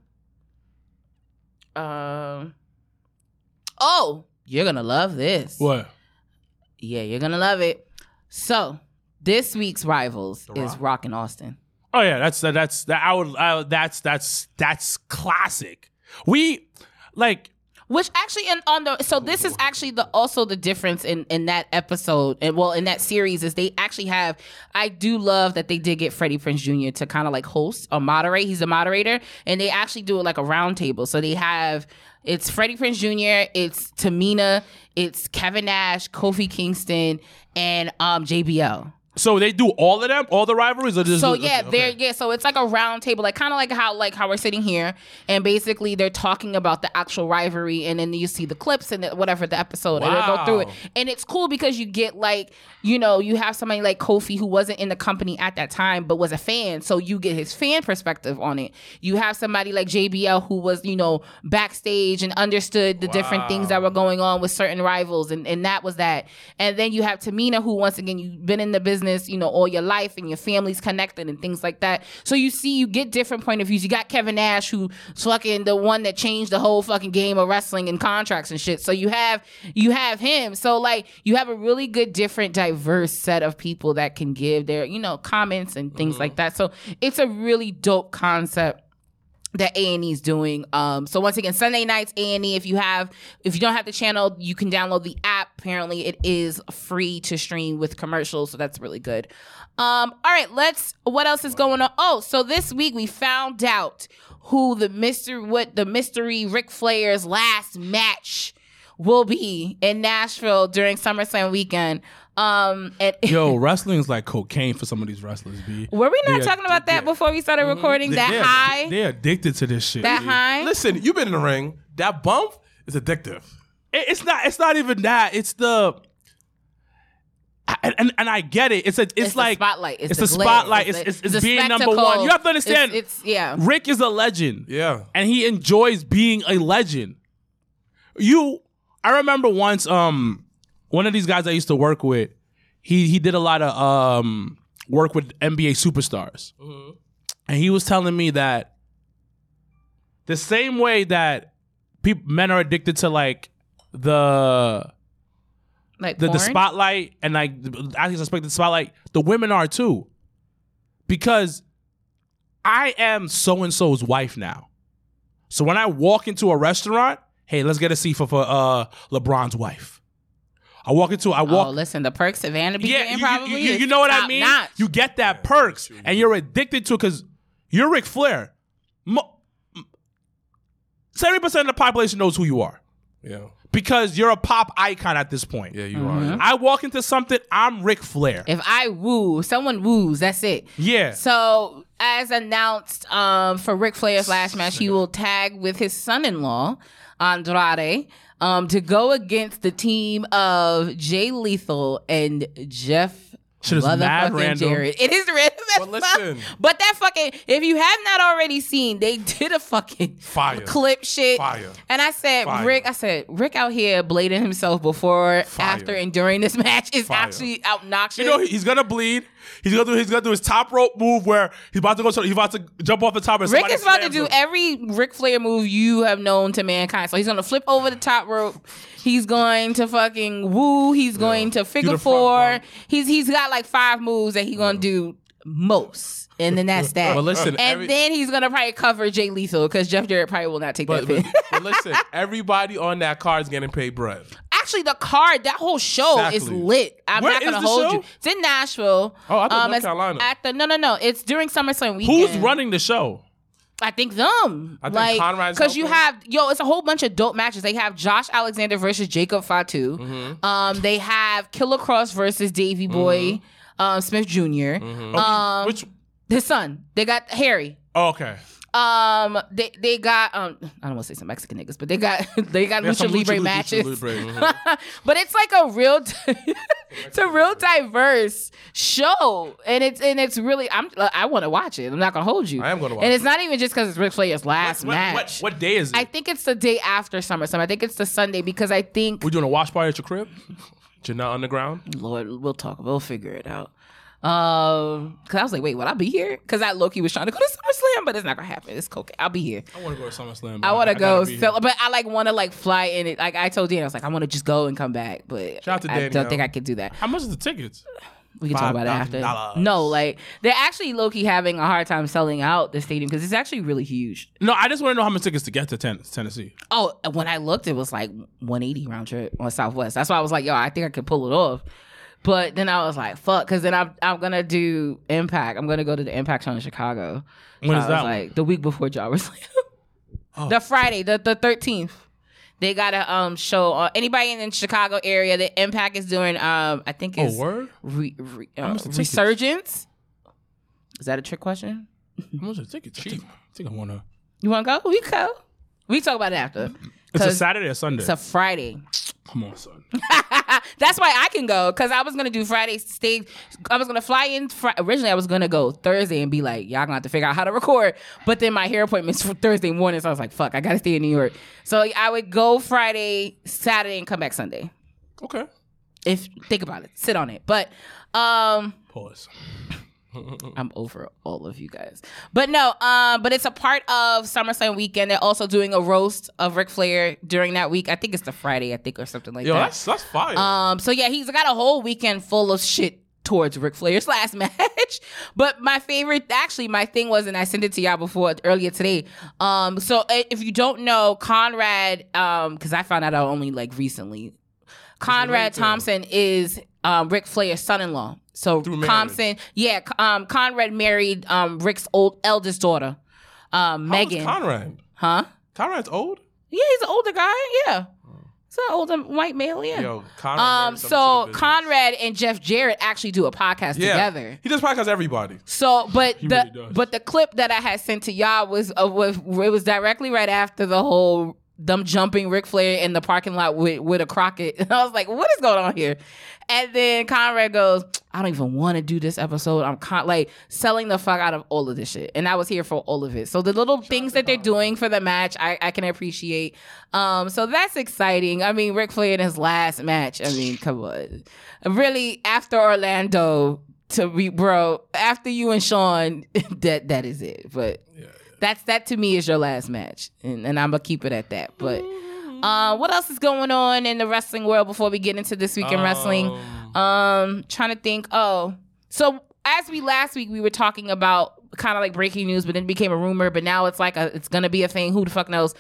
Um. Oh, you're gonna love this. what? Yeah, you're gonna love it. So this week's rivals The is Rock? Rock and Austin. Oh yeah, that's that's that. I would. I, that's that's that's classic. We like Which actually, and on the so this is actually the also the difference in in that episode and well in that series is they actually have. I do love that they did get Freddie Prinze Jr. to kind of like host or moderate. He's a moderator, and they actually do it like a round table. So they have it's Freddie Prinze Jr., it's Tamina, it's Kevin Nash, Kofi Kingston, and um JBL. So they do all of them, all the rivalries, or just So yeah, they're yeah. So it's like a round table, like kind of like how like how we're sitting here, and basically they're talking about the actual rivalry, and then you see the clips and the, whatever the episode, and they go through it, and it's cool because you get like you know you have somebody like Kofi who wasn't in the company at that time but was a fan, so you get his fan perspective on it. You have somebody like JBL who was you know backstage and understood the different things that were going on with certain rivals, and and that was that. And then you have Tamina who once again you've been in the business you know all your life and your family's connected and things like that. So you see you get different point of views. You got Kevin Nash who's fucking the one that changed the whole fucking game of wrestling and contracts and shit. So you have you have him. So like you have a really good different diverse set of people that can give their you know comments and things mm-hmm. like that. So it's a really dope concept that A and E is doing. Um, so once again, Sunday nights A and E. If you have, if you don't have the channel, you can download the app. Apparently, it is free to stream with commercials, so that's really good. Um, all right, let's. What else is going on? Oh, so this week we found out who the Mister what the mystery Ric Flair's last match will be in Nashville during SummerSlam weekend. Um, and (laughs) yo, wrestling's like cocaine for some of these wrestlers. B. were we not Yeah, talking about that yeah. before we started recording? That they're, high, They're addicted to this shit. that B. high. Listen, you've been in the ring. That bump is addictive. It- it's not. It's not even that. It's the. And, and, and I get it. It's a. It's, It's the like spotlight. It's It's, the the spotlight. It's It's, it's, it's it's the being number one. You have to understand. It's, it's yeah. Ric is a legend. Yeah. and he enjoys being a legend. You, I remember once, um, one of these guys I used to work with, he he did a lot of um work with NBA superstars, and he was telling me that the same way that people men are addicted to like the like the, the spotlight and like I expect the spotlight, the women are too. Because I am so and so's wife now. So when I walk into a restaurant, hey, let's get a seat for, for uh LeBron's wife. I walk into I walk Oh, listen, the perks of Vanna be yeah, you, you- probably. you, you is know what I mean? notch. You get that perks and you're addicted to it because you're Ric Flair. Mo- 70% of the population knows who you are Yeah. because you're a pop icon at this point. Yeah, you Mm-hmm. are. I walk into something, I'm Ric Flair. if I woo, someone woos, that's it. Yeah. So, as announced um, for Ric Flair's last match, he will tag with his son-in-law Andrade um, to go against the team of Jay Lethal and Jeff Shit is mad motherfucking random. Jarrett. It is random. as But fuck. listen. but that fucking if you have not already seen, they did a fucking Fire. clip shit. Fire. And I said, Fire. Ric, I said, Ric out here blading himself before, Fire. after, and during this match is Fire. actually obnoxious. You know he's gonna bleed. He's gonna do. He's gonna do his top rope move where he's about to go. He's about to jump off the top. And Ric is about to do him. every Ric Flair move you have known to mankind. So he's gonna flip over the top rope. He's going to fucking woo. He's going to figure the front four. He's he's got like five moves that he's gonna do most, and then that's that. But listen, and every- then he's gonna probably cover Jay Lethal because Jeff Jarrett probably will not take But, that but, pin. but listen, everybody on that card is getting paid bread. Actually, the card, that whole show is lit. I'm Where not gonna hold show? you. It's in Nashville. Oh, I thought North it's Carolina. At the no, no, no. It's during SummerSlam weekend. Who's running the show? I think them. I think like, Conrad's because you have yo, it's a whole bunch of dope matches. They have Josh Alexander versus Jacob Fatu. Mm-hmm. Um, they have Killer Kross versus Davy Boy um, Smith junior Mm-hmm. Um, Which? his son. They got Harry. Oh, okay. Um, they they got um, I don't want to say some Mexican niggas, but they got (laughs) they got There's lucha some libre lucha- lucha matches. libre, mhm. but it's like a real, (laughs) it's a real diverse show, and it's and it's really I'm I want to watch it. I'm not gonna hold you. I am gonna watch it. and it's it. not even just because it's Ric Flair's last What, match. what, what day is it? I think it's the day after SummerSlam. I think it's the Sunday because I think we're doing a watch party at your crib? Janelle Underground. Lord, we'll talk. We'll figure it out. Um, cause I was like, wait, will I be here? Cause I Loki was trying to go to SummerSlam, but it's not gonna happen. It's cocaine. I'll be here. I want to go to SummerSlam. I want to go, gotta be cel- here. but I like want to like fly in it. Like I told Dan, I was like, I want to just go and come back, but Shout out to I Danielle. don't think I can do that. How much is the tickets? We can talk about it after. $5,000. No, like they're actually Loki having a hard time selling out the stadium because it's actually really huge. No, I just want to know how much tickets to get to ten- Tennessee. Oh, when I looked, it was like 180 round trip on Southwest. That's why I was like, yo, I think I could pull it off. But then I was like, fuck, because then I'm I'm gonna do Impact. I'm gonna go to the Impact show in Chicago. When So is I that? Like the week before was (laughs) like, Oh. the Friday, the the 13th. They got a um show. Uh, anybody in the Chicago area, the Impact is doing. Um, I think Oh, is word? re, re, uh, much the tickets? resurgence. Is that a trick question? How much is the tickets? Cheap. I think I want to. You want to go? We go. We talk about it after. It's a Saturday or Sunday. It's a Friday. Come on, son. (laughs) That's why I can go because I was gonna do Friday stay. I was gonna fly in. Fri- Originally, I was gonna go Thursday and be like, y'all gonna have to figure out how to record. But then my hair appointment's for Thursday morning, so I was like, fuck, I gotta stay in New York. So I would go Friday, Saturday, and come back Sunday. Okay. If think about it, sit on it. But um, Pause. (laughs) I'm over all of you guys. But no, um, but it's a part of SummerSlam weekend. They're also doing a roast of Ric Flair during that week. I think it's the Friday, I think, or something like Yo, that. that's that's fire. Um, so yeah, he's got a whole weekend full of shit towards Ric Flair's (laughs) last match. But my favorite, actually, my thing was, and I sent it to y'all before earlier today. Um, so if you don't know, Conrad, um, because I found out only like recently, Conrad related to him. Thompson is um Ric Flair's son-in-law. So Through marriage. Thompson, yeah, um, Conrad married um Ric's old eldest daughter, um, How Megan. Conrad. huh? Conrad's old. Yeah, he's an older guy. Yeah, he's an older white male. Yeah. Yo, Conrad. Um, married something to so. Conrad and Jeff Jarrett actually do a podcast yeah, together. He does podcast everybody. So, but the really but the clip that I had sent to y'all was uh, was it was directly right after the whole them jumping Ric Flair in the parking lot with with a Crockett. And (laughs) I was like, what is going on here? And then Conrad goes, I don't even want to do this episode. I'm con- like selling the fuck out of all of this shit, and I was here for all of it. So the little things that they're doing for the match, I, I can appreciate. Um, so that's exciting. I mean, Ric Flair in his last match. I mean, come on, really after Orlando to be bro after you and Shawn (laughs) that that is it but that's that to me is your last match. And, and I'm gonna keep it at that. But uh, what else is going on in the wrestling world before we get into this week in wrestling? Um. Trying to think oh so as we last week we were talking about kind of like breaking news but then it became a rumor but now it's like a, it's gonna be a thing. Who the fuck knows?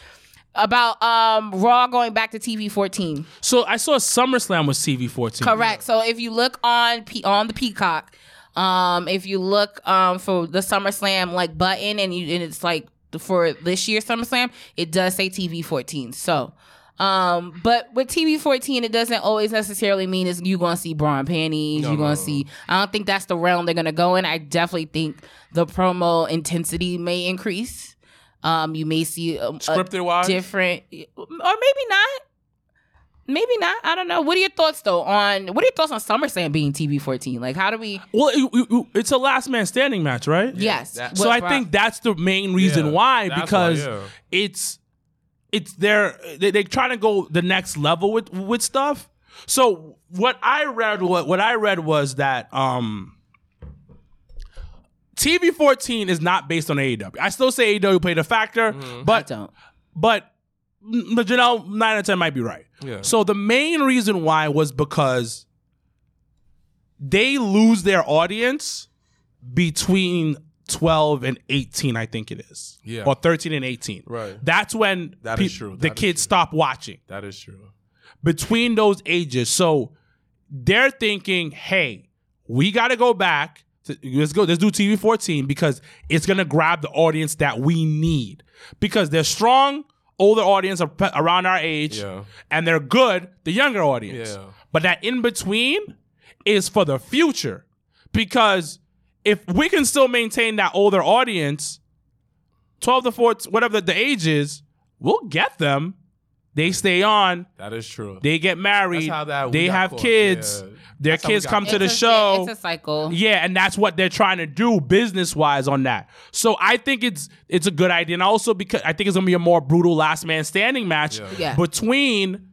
About um Raw going back to TV 14 So I saw SummerSlam was TV14. Correct. So if you look on P- on the Peacock, um, if you look um for the SummerSlam like button and you and it's like for this year's SummerSlam, it does say TV 14. So. Um, but with TV 14, it doesn't always necessarily mean it's you gonna see bra and panties. you're gonna see. I don't think that's the realm they're gonna go in. I definitely think the promo intensity may increase. Um, you may see a Scripted wise? different, or maybe not. Maybe not. I don't know. What are your thoughts though on what are your thoughts on SummerSlam being TV fourteen? Like, how do we? Well, it- it- it's a last man standing match, right? yes. that- So With I Brock- think that's the main reason Yeah, why that's because why, yeah. it's it's their they, they're trying to go the next level with with stuff. So what I read what what I read was that um TV 14 is not based on AEW. I still say AEW played a factor, Mm-hmm. I but don't. but but Janelle nine out of ten might be right. Yeah. So the main reason why was because they lose their audience between 12 and 18, I think it is. Yeah. Or 13 and 18. Right. That's when That pe- is true. the That is kids true. stop watching That is true. between those ages. So they're thinking, hey, we got to go back. To, let's go. Let's do TV 14 because it's going to grab the audience that we need. Because they're strong, older audience around our age, Yeah. and they're good, the younger audience. Yeah. But that in between is for the future. Because if we can still maintain that older audience, 12 to 14, whatever the age is, we'll get them. They stay on. That is true. They get married. That's how that- we they have caught. kids. Yeah. Their That's kids come to the a- show. It's a cycle. yeah, and that's what they're trying to do business wise on that. So I think it's it's a good idea, and also because I think it's gonna be a more brutal last man standing match Yeah. Yeah. between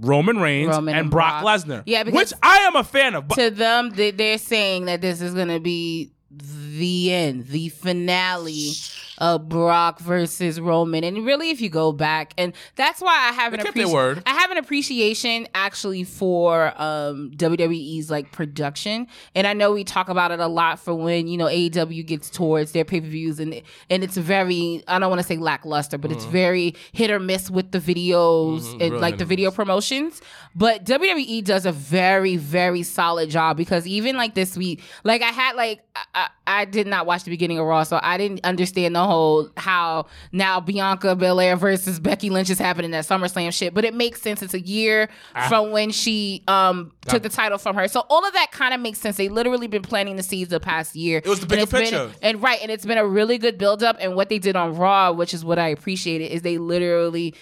Roman Reigns Roman and, and Brock, Brock. Lesnar. Yeah, because- which I am a fan of. But to them, they're saying that this is going to be the end, the finale of Brock versus Roman. And really, if you go back, and that's why I have an kept their appreci- word. I have an appreciation actually for um, WWE's like production. And I know we talk about it a lot for when you know AEW gets towards their pay per views, and and it's very I don't want to say lackluster, but it's very hit or miss with the videos Mhm, and real like the video promotions. But WWE does a very, very solid job because even like this week, like I had like I, I, did not watch the beginning of Raw, so I didn't understand the whole how now Bianca Belair versus Becky Lynch is happening at SummerSlam shit. But it makes sense. It's a year from when she um took the title from her, so all of that kind of makes sense. They literally been planting the seeds the past year. It was the bigger been, picture. and right, and it's been a really good build up. And what they did on Raw, which is what I appreciated, is they literally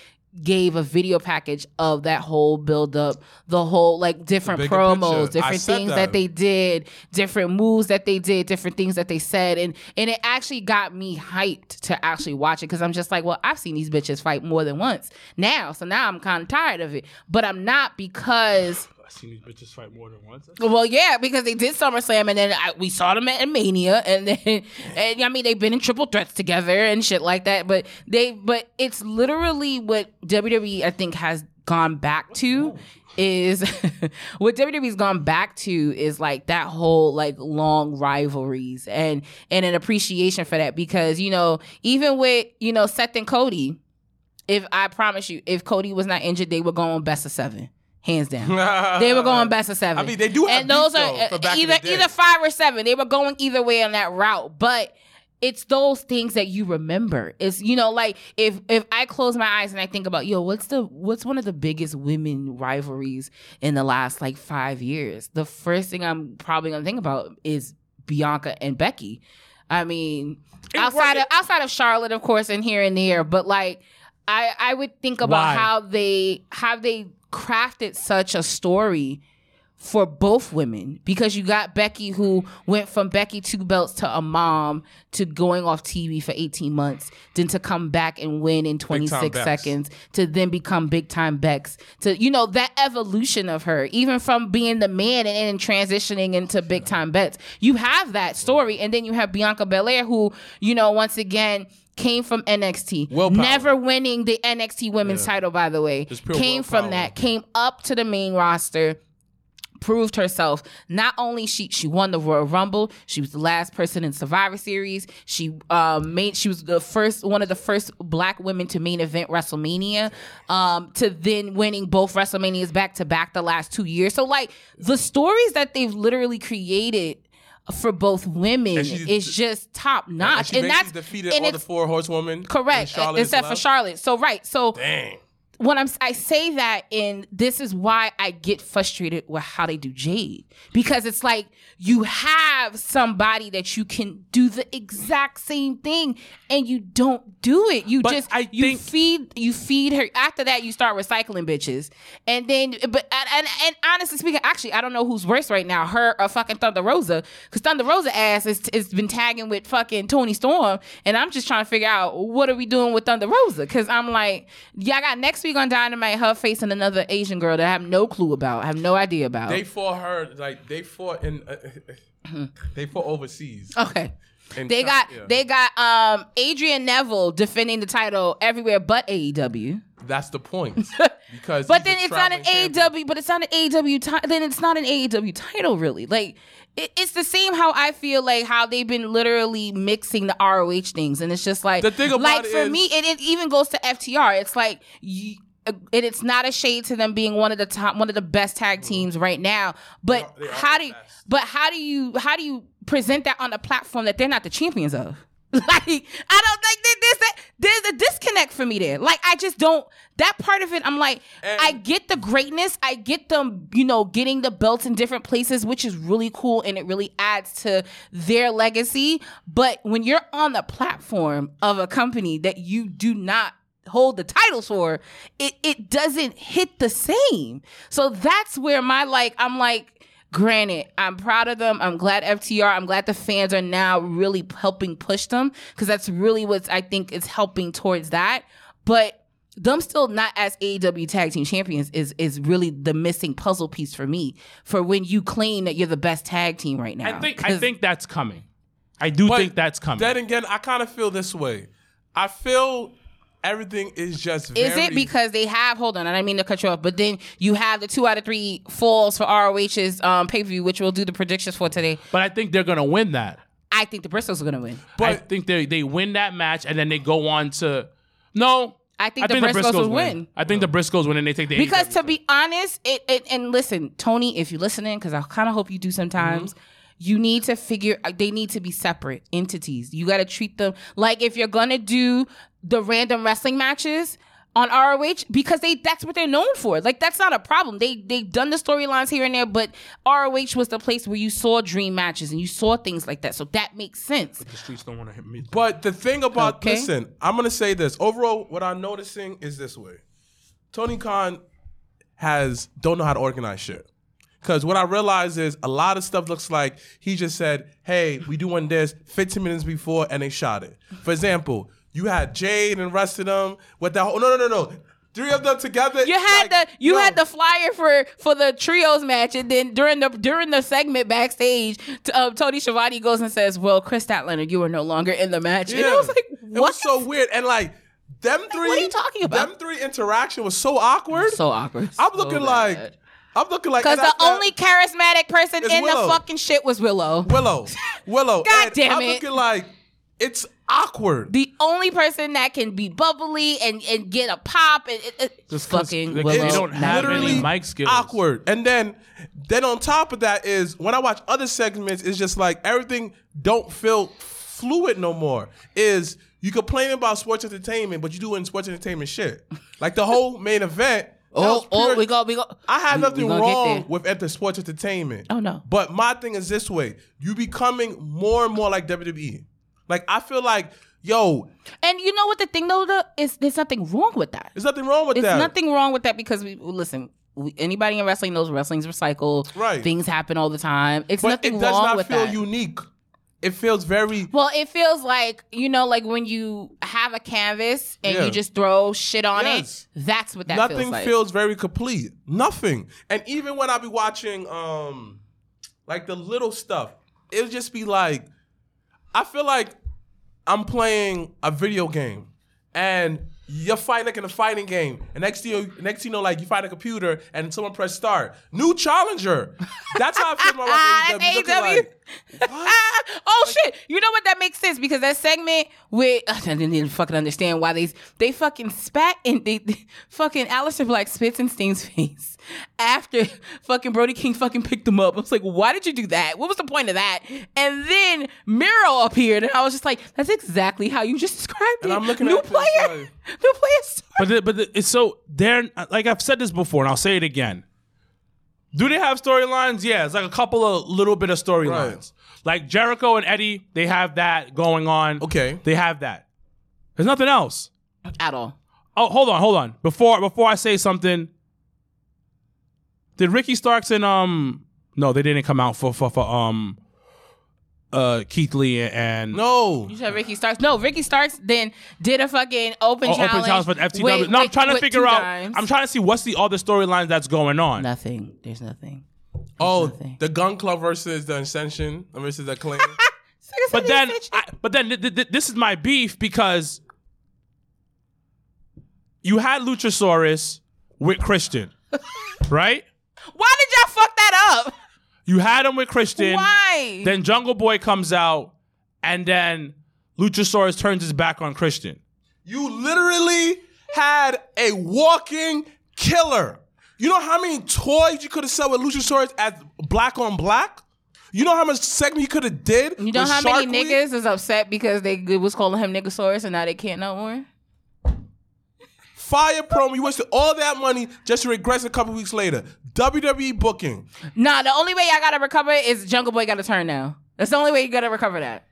gave a video package of that whole build up, the whole like different promos, picture. Different things that. that they did, different moves that they did, different things that they said, and and it actually got me hyped to actually watch it because I'm just like, well, I've seen these bitches fight more than once now, so now I'm kind of tired of it, but I'm not because. I've seen these bitches fight more than once. Well, yeah, because they did SummerSlam, and then I, we saw them at Mania, and then, (laughs) and I mean, they've been in triple threats together and shit like that. But they, but it's literally what WWE I think has gone back to is (laughs) what WWE's gone back to is like that whole like long rivalries and and an appreciation for that because you know even with you know Seth and Cody, if I promise you, if Cody was not injured, they would go on best of seven. Hands down. They were going best of seven. I mean, they do have and those beef, are though, for back either either five or seven. They were going either way on that route, but it's those things that you remember. It's you know, like if if I close my eyes and I think about yo, what's the what's one of the biggest women rivalries in the last like five years? The first thing I'm probably gonna think about is Bianca and Becky. I mean, outside of outside of Charlotte, of course, and here and there, but like I I would think about Why? how they how they crafted such a story for both women because you got Becky who went from Becky two belts to a mom to going off TV for 18 months, then to come back and win in 26 seconds, to then become big time Bex, to you know that evolution of her, even from being the man and then transitioning into big time Bex. You have that story, and then you have Bianca Belair who you know once again. Came from NXT, Willpower. never winning the NXT Women's title. By the way, came from that, came up to the main roster, proved herself. Not only she she won the Royal Rumble, she was the last person in Survivor Series. She um made she was the first one of the first black women to main event WrestleMania. Um to then winning both WrestleManias back to back the last 2 years. So like the stories that they've literally created for both women And is just top And notch. she And, that's defeated and all the it's four horsewomen. correct and except for. Charlotte. So right. So Dang. When I'm I say that and this is why I get frustrated with how they do Jade. Because it's like you have somebody that you can do the exact same thing and you don't do it. You But just I you think- feed you feed her. After that you start recycling bitches. And then but and, and, and honestly speaking actually I don't know who's worse right now, her or fucking Thunder Rosa. Cuz Thunder Rosa ass is has been tagging with fucking Toni Storm. And I'm just trying to figure out what are we doing with Thunder Rosa? Cuz I'm like yeah I got next week on Dynamite her facing another Asian girl that I have no clue about, I have no idea about. They fought her like they fought in. Uh, (laughs) they fought overseas. okay. They Chi- got yeah. they got um Adrian Neville defending the title everywhere but AEW. That's the point. (laughs) Because But then it's not an champion. AEW, but it's not an AEW title. Then it's not an AEW title, really. Like it, it's the same how I feel like how they've been literally mixing the ROH things, and it's just like The thing about like it for is- me, and it even goes to FTR. It's like you. And it's not a shade to them being one of the top, one of the best tag teams right now. But Mm-hmm. They are- they are how do you, but how do you how do you present that on a platform that they're not the champions of? (laughs) Like I don't there- there's a there's a disconnect for me there. Like I just don't that part of it. I'm like And- I get the greatness. I get them, you know, getting the belts in different places, which is really cool and it really adds to their legacy. But when you're on the platform of a company that you do not hold the titles for, it it doesn't hit the same. So that's where my like I'm like Granted, I'm proud of them. I'm glad FTR. I'm glad the fans are now really helping push them because that's really what I think is helping towards that. But them still not as AEW tag team champions is is really the missing puzzle piece for me for when you claim that you're the best tag team right now. I think I 'Cause- think that's coming. I do But think that's coming. Then again, I kind of feel this way. I feel everything is just. Is it because they have? Hold on, I didn't mean to cut you off, but then you have the two out of three falls for ROH's um, pay per view, which we'll do the predictions for today. but I think they're gonna win that. I think the Briscoes are gonna win. But I think they they win that match and then they go on to no. I think I the Briscoes will win. I think the Briscoes win and they take the Because AEW. to be honest, it, it and listen, Tony, if you're listening, because I kind of hope you do sometimes. Mm-hmm. You need to figure. They need to be separate entities. You got to treat them like if you're gonna do the random wrestling matches on ROH because they that's what they're known for. Like that's not a problem. They they've done the storylines here and there, but ROH was the place where you saw dream matches and you saw things like that. So that makes sense. But the streets don't want to hit me. But the thing about Okay. listen, I'm gonna say this. Overall, what I'm noticing is this way: Tony Khan has don't know how to organize shit. Because what I realize is a lot of stuff looks like he just said, "Hey, we doing this." 15 minutes before, and they shot it. For example, you had Jade and the rest of them with that. whole no, no, no, no. Three of them together. You had like, the you yo, had the flyer for for the trios match, and then during the during the segment backstage, t- uh, Tony Schiavone goes and says, "Well, Kris Statlander, you are no longer in the match." And I was like, It was so weird, and like them three. what are you talking about? Them three interaction was so awkward. so awkward. I'm looking like, I'm looking like, because the that's only charismatic person in Willow. the fucking shit was Willow. Willow, (laughs) Willow. God and damn it! I'm it. looking like it's awkward. The only person that can be bubbly and, and get a pop and it, it, Just 'cause fucking they- Willow. they don't have any Literally mic skills. awkward. And then, then on top of that is when I watch other segments, it's just like everything don't feel fluid no more. Is you complain about sports entertainment, but you doing sports entertainment shit. Like the whole main event. that Oh, was oh, we go, we go. I had we- nothing we wrong with at the sports entertainment. Oh, no. But my thing is this way: you becoming more and more like WWE. Like I feel like, yo, And you know what the thing though, though is there's nothing wrong with that. there's nothing wrong with There's that. There's nothing wrong with that because we listen. We, anybody in wrestling knows wrestling's recycled. Right. Things happen all the time. It's but nothing it does wrong not with feel that. unique. It feels very. well, it feels like you know, like when you have a canvas and Yeah. you just throw shit on Yes. it. That's what that nothing feels like. feels very complete. Nothing. And even when I be watching, um, like the little stuff, it'll just be like, I feel like I'm playing a video game, and you're fighting like in a fighting game. And next thing you, next thing you know, like you fight a computer, and someone press start. New challenger. That's how I feel about AEW. AEW. like, (laughs) oh shit! You know what? That makes sense because that segment with (laughs) I didn't even fucking understand why they they fucking spat and they, they fucking Aleister Black spits in Sting's (laughs) face after fucking Brody King fucking picked him up. I was like, why did you do that? What was the point of that? And then Miro appeared, and I was just like, that's exactly how you just described And it. I'm looking new at this player, new player. Start. But the, but the, it's so they're like I've said this before, and I'll say it again. Do they have storylines? Yeah, it's like a couple of little bit of storylines. Right. Like Jericho and Eddie, they have that going on. Okay. they have that. There's nothing else. At all. Oh, hold on, hold on. Before before I say something, did Ricky Starks and um no, they didn't come out for for, for um uh Keith Lee and No. You said Ricky Starks. No, Ricky Starks then did a fucking open Oh, challenge. open challenge for the FTW. with- no, I'm with- trying to figure out. dimes. I'm trying to see what's the other storyline that's going on. Nothing. There's nothing. Oh, nothing. the Gunn Club versus the Ascension versus the Clan. (laughs) But then, I, but then th- th- this is my beef because you had Luchasaurus with Christian, (laughs) right? why did y'all fuck that up? You had him with Christian. Why? Then Jungle Boy comes out, and then Luchasaurus turns his back on Christian. you literally had a walking killer. You know how many toys you could have sold with Luchasaurus as black on black? You know how much segment you could have did? you know with how Shark many Week? niggas is upset because they was calling him Niggasaurus and now they can't no more? Fire promo. You wasted all that money just to regress a couple weeks later. WWE booking. Nah, the only way I gotta recover it is Jungle Boy gotta turn now. That's the only way you gotta recover that.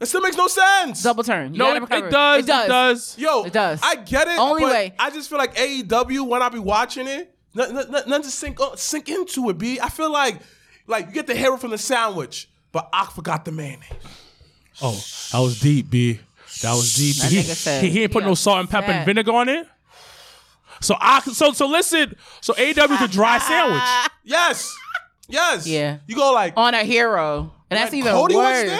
It still makes no sense. Double turn. You No, gotta it, recover it does. It does. It does. Yo, It does. I get it. Only but way. I just feel like AEW when I be watching it, nothing, nothing, nothing to sink uh, sink into it. B. I feel like like you get the hero from the sandwich, but I forgot the mayonnaise. Oh, that was deep, B. That was deep. That He, nigga said he, he ain't put he no salt and pepper and vinegar on it. So I so so listen. So AW is a (laughs) dry sandwich. Yes, yes. Yeah. You go like On a hero. And that's even Cody worse. was there.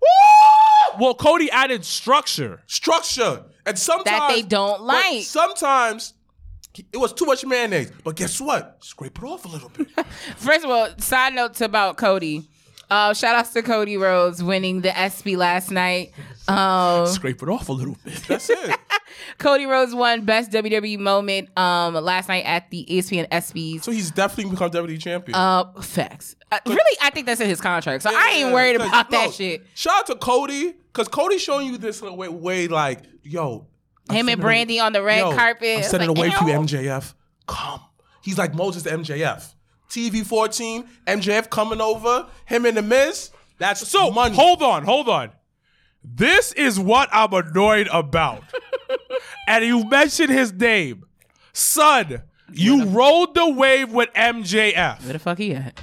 Woo! Well, Cody added structure. Structure and sometimes That they don't like. Sometimes it was too much mayonnaise, but guess what? Scrape it off a little bit. (laughs) First of all, side notes about Cody. Uh, shout outs to Cody Rhodes winning the SB last night. Um, (laughs) Scrape it off a little bit. That's it. (laughs) Cody Rhodes won best WWE moment um, last night at the ESPN ESPYS. So he's definitely become WWE champion. Uh, facts. Uh, really, I think that's in his contract, so I ain't worried about no, that shit. Shout out to Cody, because Cody's showing you this way, way like, yo. I'm Him and sending Brandi on the red yo, carpet. I'm sending like, away to. MJF. Come. He's like Moses to MJF. TV 14, MJF coming over, him and the Miz. That's So money. hold on, hold on. This is what I'm annoyed about. (laughs) and you mentioned his name. Son, you rode the wave with MJF. Where the fuck he at?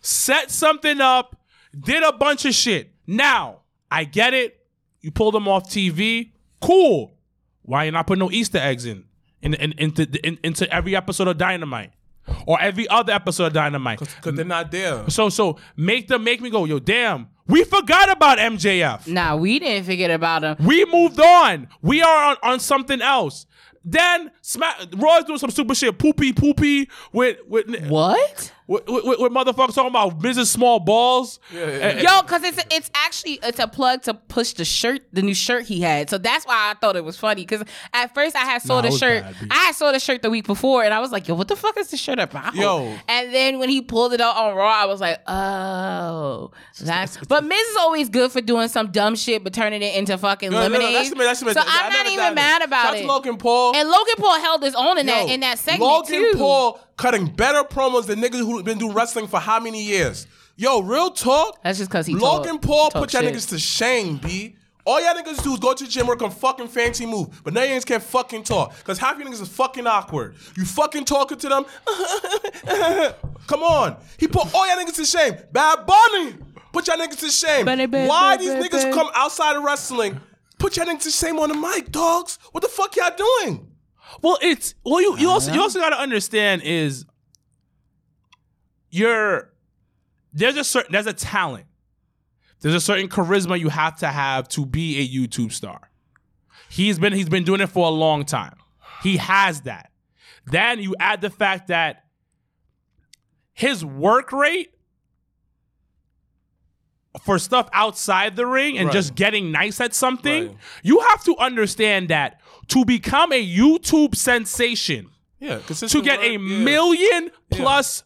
set something up, did a bunch of shit. Now, I get it. You pulled them off TV. Cool. Why you not put no Easter eggs in, in, in, into, in, into every episode of Dynamite or every other episode of Dynamite? Because they're not there. So, so make them make me go, yo, damn. We forgot about MJF. Nah, we didn't forget about him. We moved on. We are on, on something else. Then Smack Raw's doing some super shit, poopy poopy with with What? with, with, with motherfuckers talking about Mrs. Small Balls. Yeah, yeah, And- Yo, because it's it's actually it's a plug to push the shirt, the new shirt he had. So that's why I thought it was funny. Because at first I had saw Nah, it the shirt, bad, B. I had saw the shirt the week before, and I was like, yo, what the fuck is the shirt about? Yo. and then when he pulled it out on Raw, I was like, oh, that's. But Miz is always good for doing some dumb shit, but turning it into fucking No, no, no, lemonade. that's the- that's the- so I I'm not even mad about Shout out it. to Logan Paul. and Logan Paul held his own in that Yo, in that segment Logan too. Paul cutting better promos than niggas who've been doing wrestling for how many years? Yo, real talk. That's just because he Logan talk- Paul talk put y'all niggas to shame, b. All y'all niggas do is go to the gym, work on fucking fancy move, but now you niggas can't fucking talk because half you niggas is fucking awkward. You fucking talking to them. (laughs) Come on, he put all y'all niggas to shame. Bad Bunny, put y'all niggas to shame. Bunny, Why these niggas come outside of wrestling? Put y'all niggas to shame on the mic, dogs. What the fuck y'all doing? Well, it's well. You you also you also got to understand is you're there's a certain there's a talent. There's a certain charisma you have to have to be a YouTube star. He's been he's been doing it for a long time. He has that. Then you add the fact that his work rate for stuff outside the ring and Right. just getting nice at something, Right. you have to understand that to become a YouTube sensation, Yeah, to get a work, yeah. million plus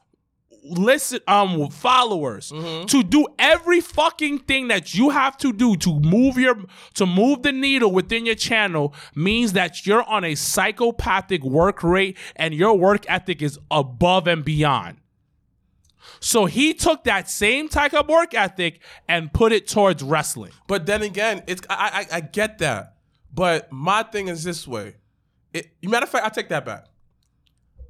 listen um followers Mm-hmm. to do every fucking thing that you have to do to move your to move the needle within your channel means that you're on a psychopathic work rate and your work ethic is above and beyond so he took that same type of work ethic and put it towards wrestling But then again, it's I, I I get that. But my thing is this way. It, matter of fact, I take that back.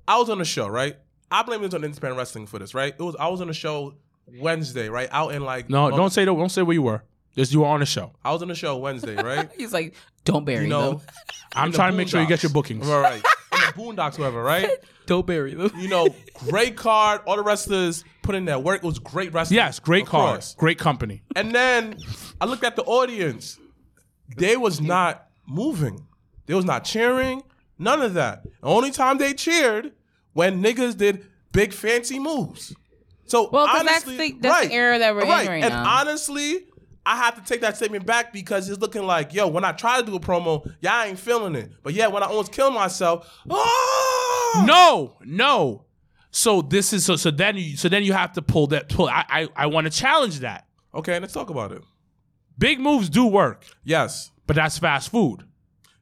I was on the show, right? I blame this on Independent Wrestling for this, right? It was I was on the show Wednesday, right? Out in like no don't say that don't say where you were just you were on the show I was on the show Wednesday, right? (laughs) He's like, don't bury you know, them. (laughs) i'm the trying to make sure you get your bookings All right, in the Boondocks, whatever, right? (laughs) Don't bury them. You know, great card. All the wrestlers put in their work. It was great wrestling. yes great of card course. great company And then I looked at the audience. They was not moving. They was not cheering. None of that. The only time they cheered when niggas did big fancy moves. So Well, 'cause that's the- that's the era that we're in right. right and now. honestly, I have to take that statement back because it's looking like, yo, when I try to do a promo, y'all ain't feeling it. But yeah, when I almost kill myself, oh No, no. So this is so so then you so then you have to pull that pull. I I, I want to challenge that. Okay, let's talk about it. Big moves do work, Yes. But that's fast food.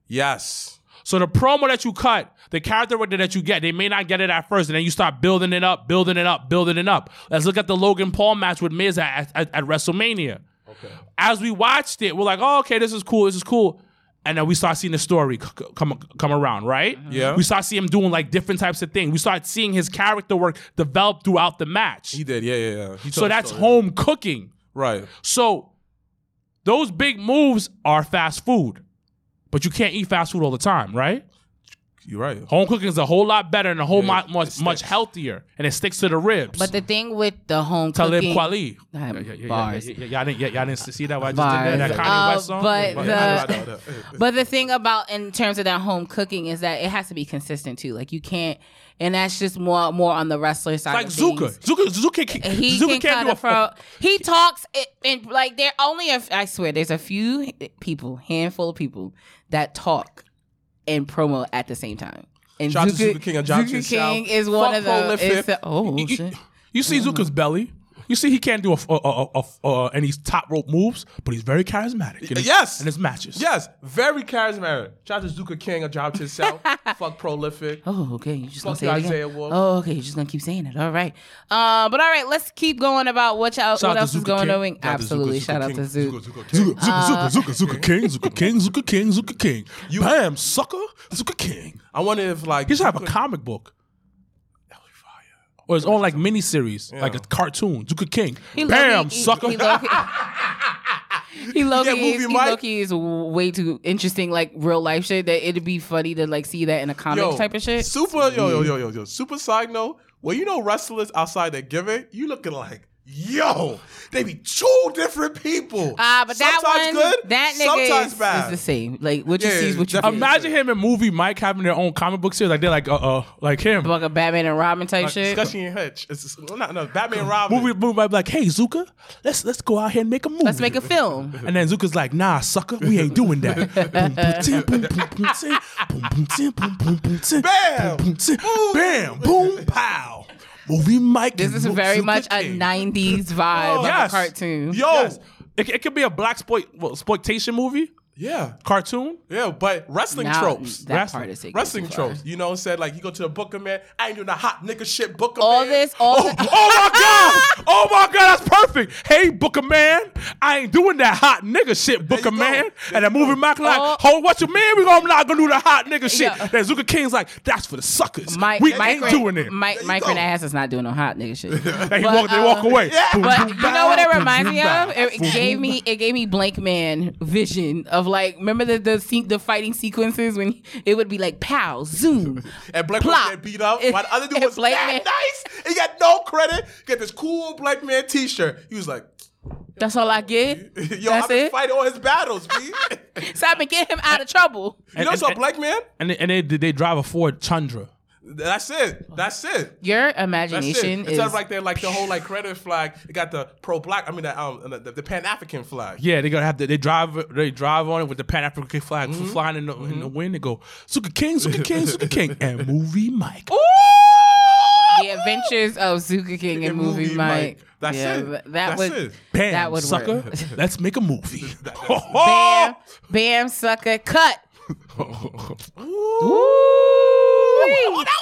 Yes. So the promo that you cut, the character work that you get, they may not get it at first, and then you start building it up, building it up, building it up. Let's look at the Logan Paul match with Miz at, at, at WrestleMania. Okay. As we watched it, we're like, oh, okay, this is cool, this is cool. And then we start seeing the story come come around, right? Mm-hmm. Yeah. We start seeing him doing like different types of things. We start seeing his character work develop throughout the match. He did. Yeah, yeah, yeah. He so that's story. home cooking. Right. So those big moves are fast food, but you can't eat fast food all the time, right? You're right. Home cooking is a whole lot better and a whole Yeah, lot it much much healthier, and it sticks to the ribs. But the thing with the home Talib cooking, Kweli. Yeah, yeah, yeah, bars. yeah, yeah, yeah, Y'all didn't, yeah, y'all didn't see that? What I just did there? That Kanye Uh, West song? but Yeah, the- yeah, I know, I know. But the thing about in terms of that home cooking is that it has to be consistent too. Like you can't, and that's just more more on the wrestler side. Like Zuka. Zuka, Zuka, can, He Zuka can can't kind do a of pro. He talks it- and like there only a, I swear there's a few people, handful of people that talk and promo at the same time. And to Zuka King Zuka King is one Fuck of the. prolific. Is the oh You, shit. you see mm-hmm. Zuka's belly. You see he can't do a, a, a, a, a and top rope moves, but he's very charismatic. in his- Yes. in his matches. Yes, very charismatic. Shout out to Zuka King, a job to himself. (laughs) Fuck prolific. Oh, okay. You just gonna Fuck say it again? Isaiah Wolf. Oh, okay. You're just gonna keep saying it. All right. Uh, but all right. Let's keep going about what y'all, Shout what out else to is Zuka going King. on. Shout out to Zuka, Absolutely. Zuka Shout out King, to Zook. Zuka, Zuka King. Zuka, Zuka, Zuka, Zuka, Zuka (laughs) King, Zuka King, Zuka King, Zuka King. Bam, sucker, Zuka King. I wonder if like He should have a Zuka- comic book. Or his own like mini series, like a cartoon. Zuka King. He Bam, low-key- he- sucker. He, low-key- (laughs) he low-key movie is, he Mike? low-key is way too interesting, like real life shit. That it'd be funny to like see that in a comic yo, type of shit. Super yo yo yo yo yo. Super side note. Well, you know wrestlers outside their gimmick, you looking like yo. They be two different people. Ah, but that one, good, that nigga sometimes is, bad. is the same. Like what you Yeah, see is what you get. Imagine him and movie Mike having their own comic book series. Like they're like uh uh like him. like a Batman and Robin type shit. Discussion in Hitch. It's just, well, not no Batman and Robin. Movie movie might be like, hey Zuka, let's let's go out here and make a movie. Let's make a film. (laughs) And then Zuka's like, nah, sucker, we ain't doing that. Boom, boom, tim, boom, boom, boom, tim. Boom, boom, tim, boom, boom, boom, tim. Bam! Boom, boom, tim. Bam! Boom! Pow! Movie Mike. This is very much a King. '90s vibe of Yes. a cartoon. Yo, Yes. It, it could be a black sploit, well, exploitation movie, yeah, cartoon. yeah, but wrestling Now, tropes. That Wrestling- part is taken Wrestling too far. tropes. You know, said like you go to the Booker man. I ain't doing the hot nigga shit. Booker All man. this, all Oh, this- (laughs) oh my God! Oh my God, that's perfect. Hey, Booker Man, I ain't doing that hot nigga shit, Booker go. Man. There And that you movie go. Mike like, Oh. hold, what you mean? We gonna not gonna do the hot nigga shit. Yeah. Then Zuka King's like, that's for the suckers. Mike, we Mike, ain't Ren- doing it. Mike, There you Mike go. Renass is not doing no hot nigga shit. (laughs) And he But, walk, they walk uh, away. Boom, But you know what it reminds me of? It gave me it gave me Blankman vision of like remember the the se- the fighting sequences when it would be like pow zoom. (laughs) And Black Plop. Man get beat up. If- While the other dude (laughs) was Black mad Man- nice. He got no credit. Get this cool Black Man T-shirt. He was like, That's all I get. (laughs) "Yo, That's I've been it. fighting all his battles, B." So I've been getting him out of trouble. you know, And- so and- Black Man. And they, and they they drive a Ford Chandra. That's it. That's it. Your That's it. imagination Instead is of like they're like the whole like (laughs) credit flag, it got the pro black. I mean the um the, the Pan African flag. Yeah, they're gonna have to. They drive. They drive on it with the Pan African flag Mm-hmm. flying in the, in the wind. They go Zuka King, Zuka King, Zuka King, (laughs) and movie Mike. the adventures of Zuka King and And movie, Movie Mike. Mike. That's yeah, it. That That's would it. Bam, that would sucker. work. (laughs) Let's make a movie. bam, bam, sucker, cut. (laughs) Oh, (laughs)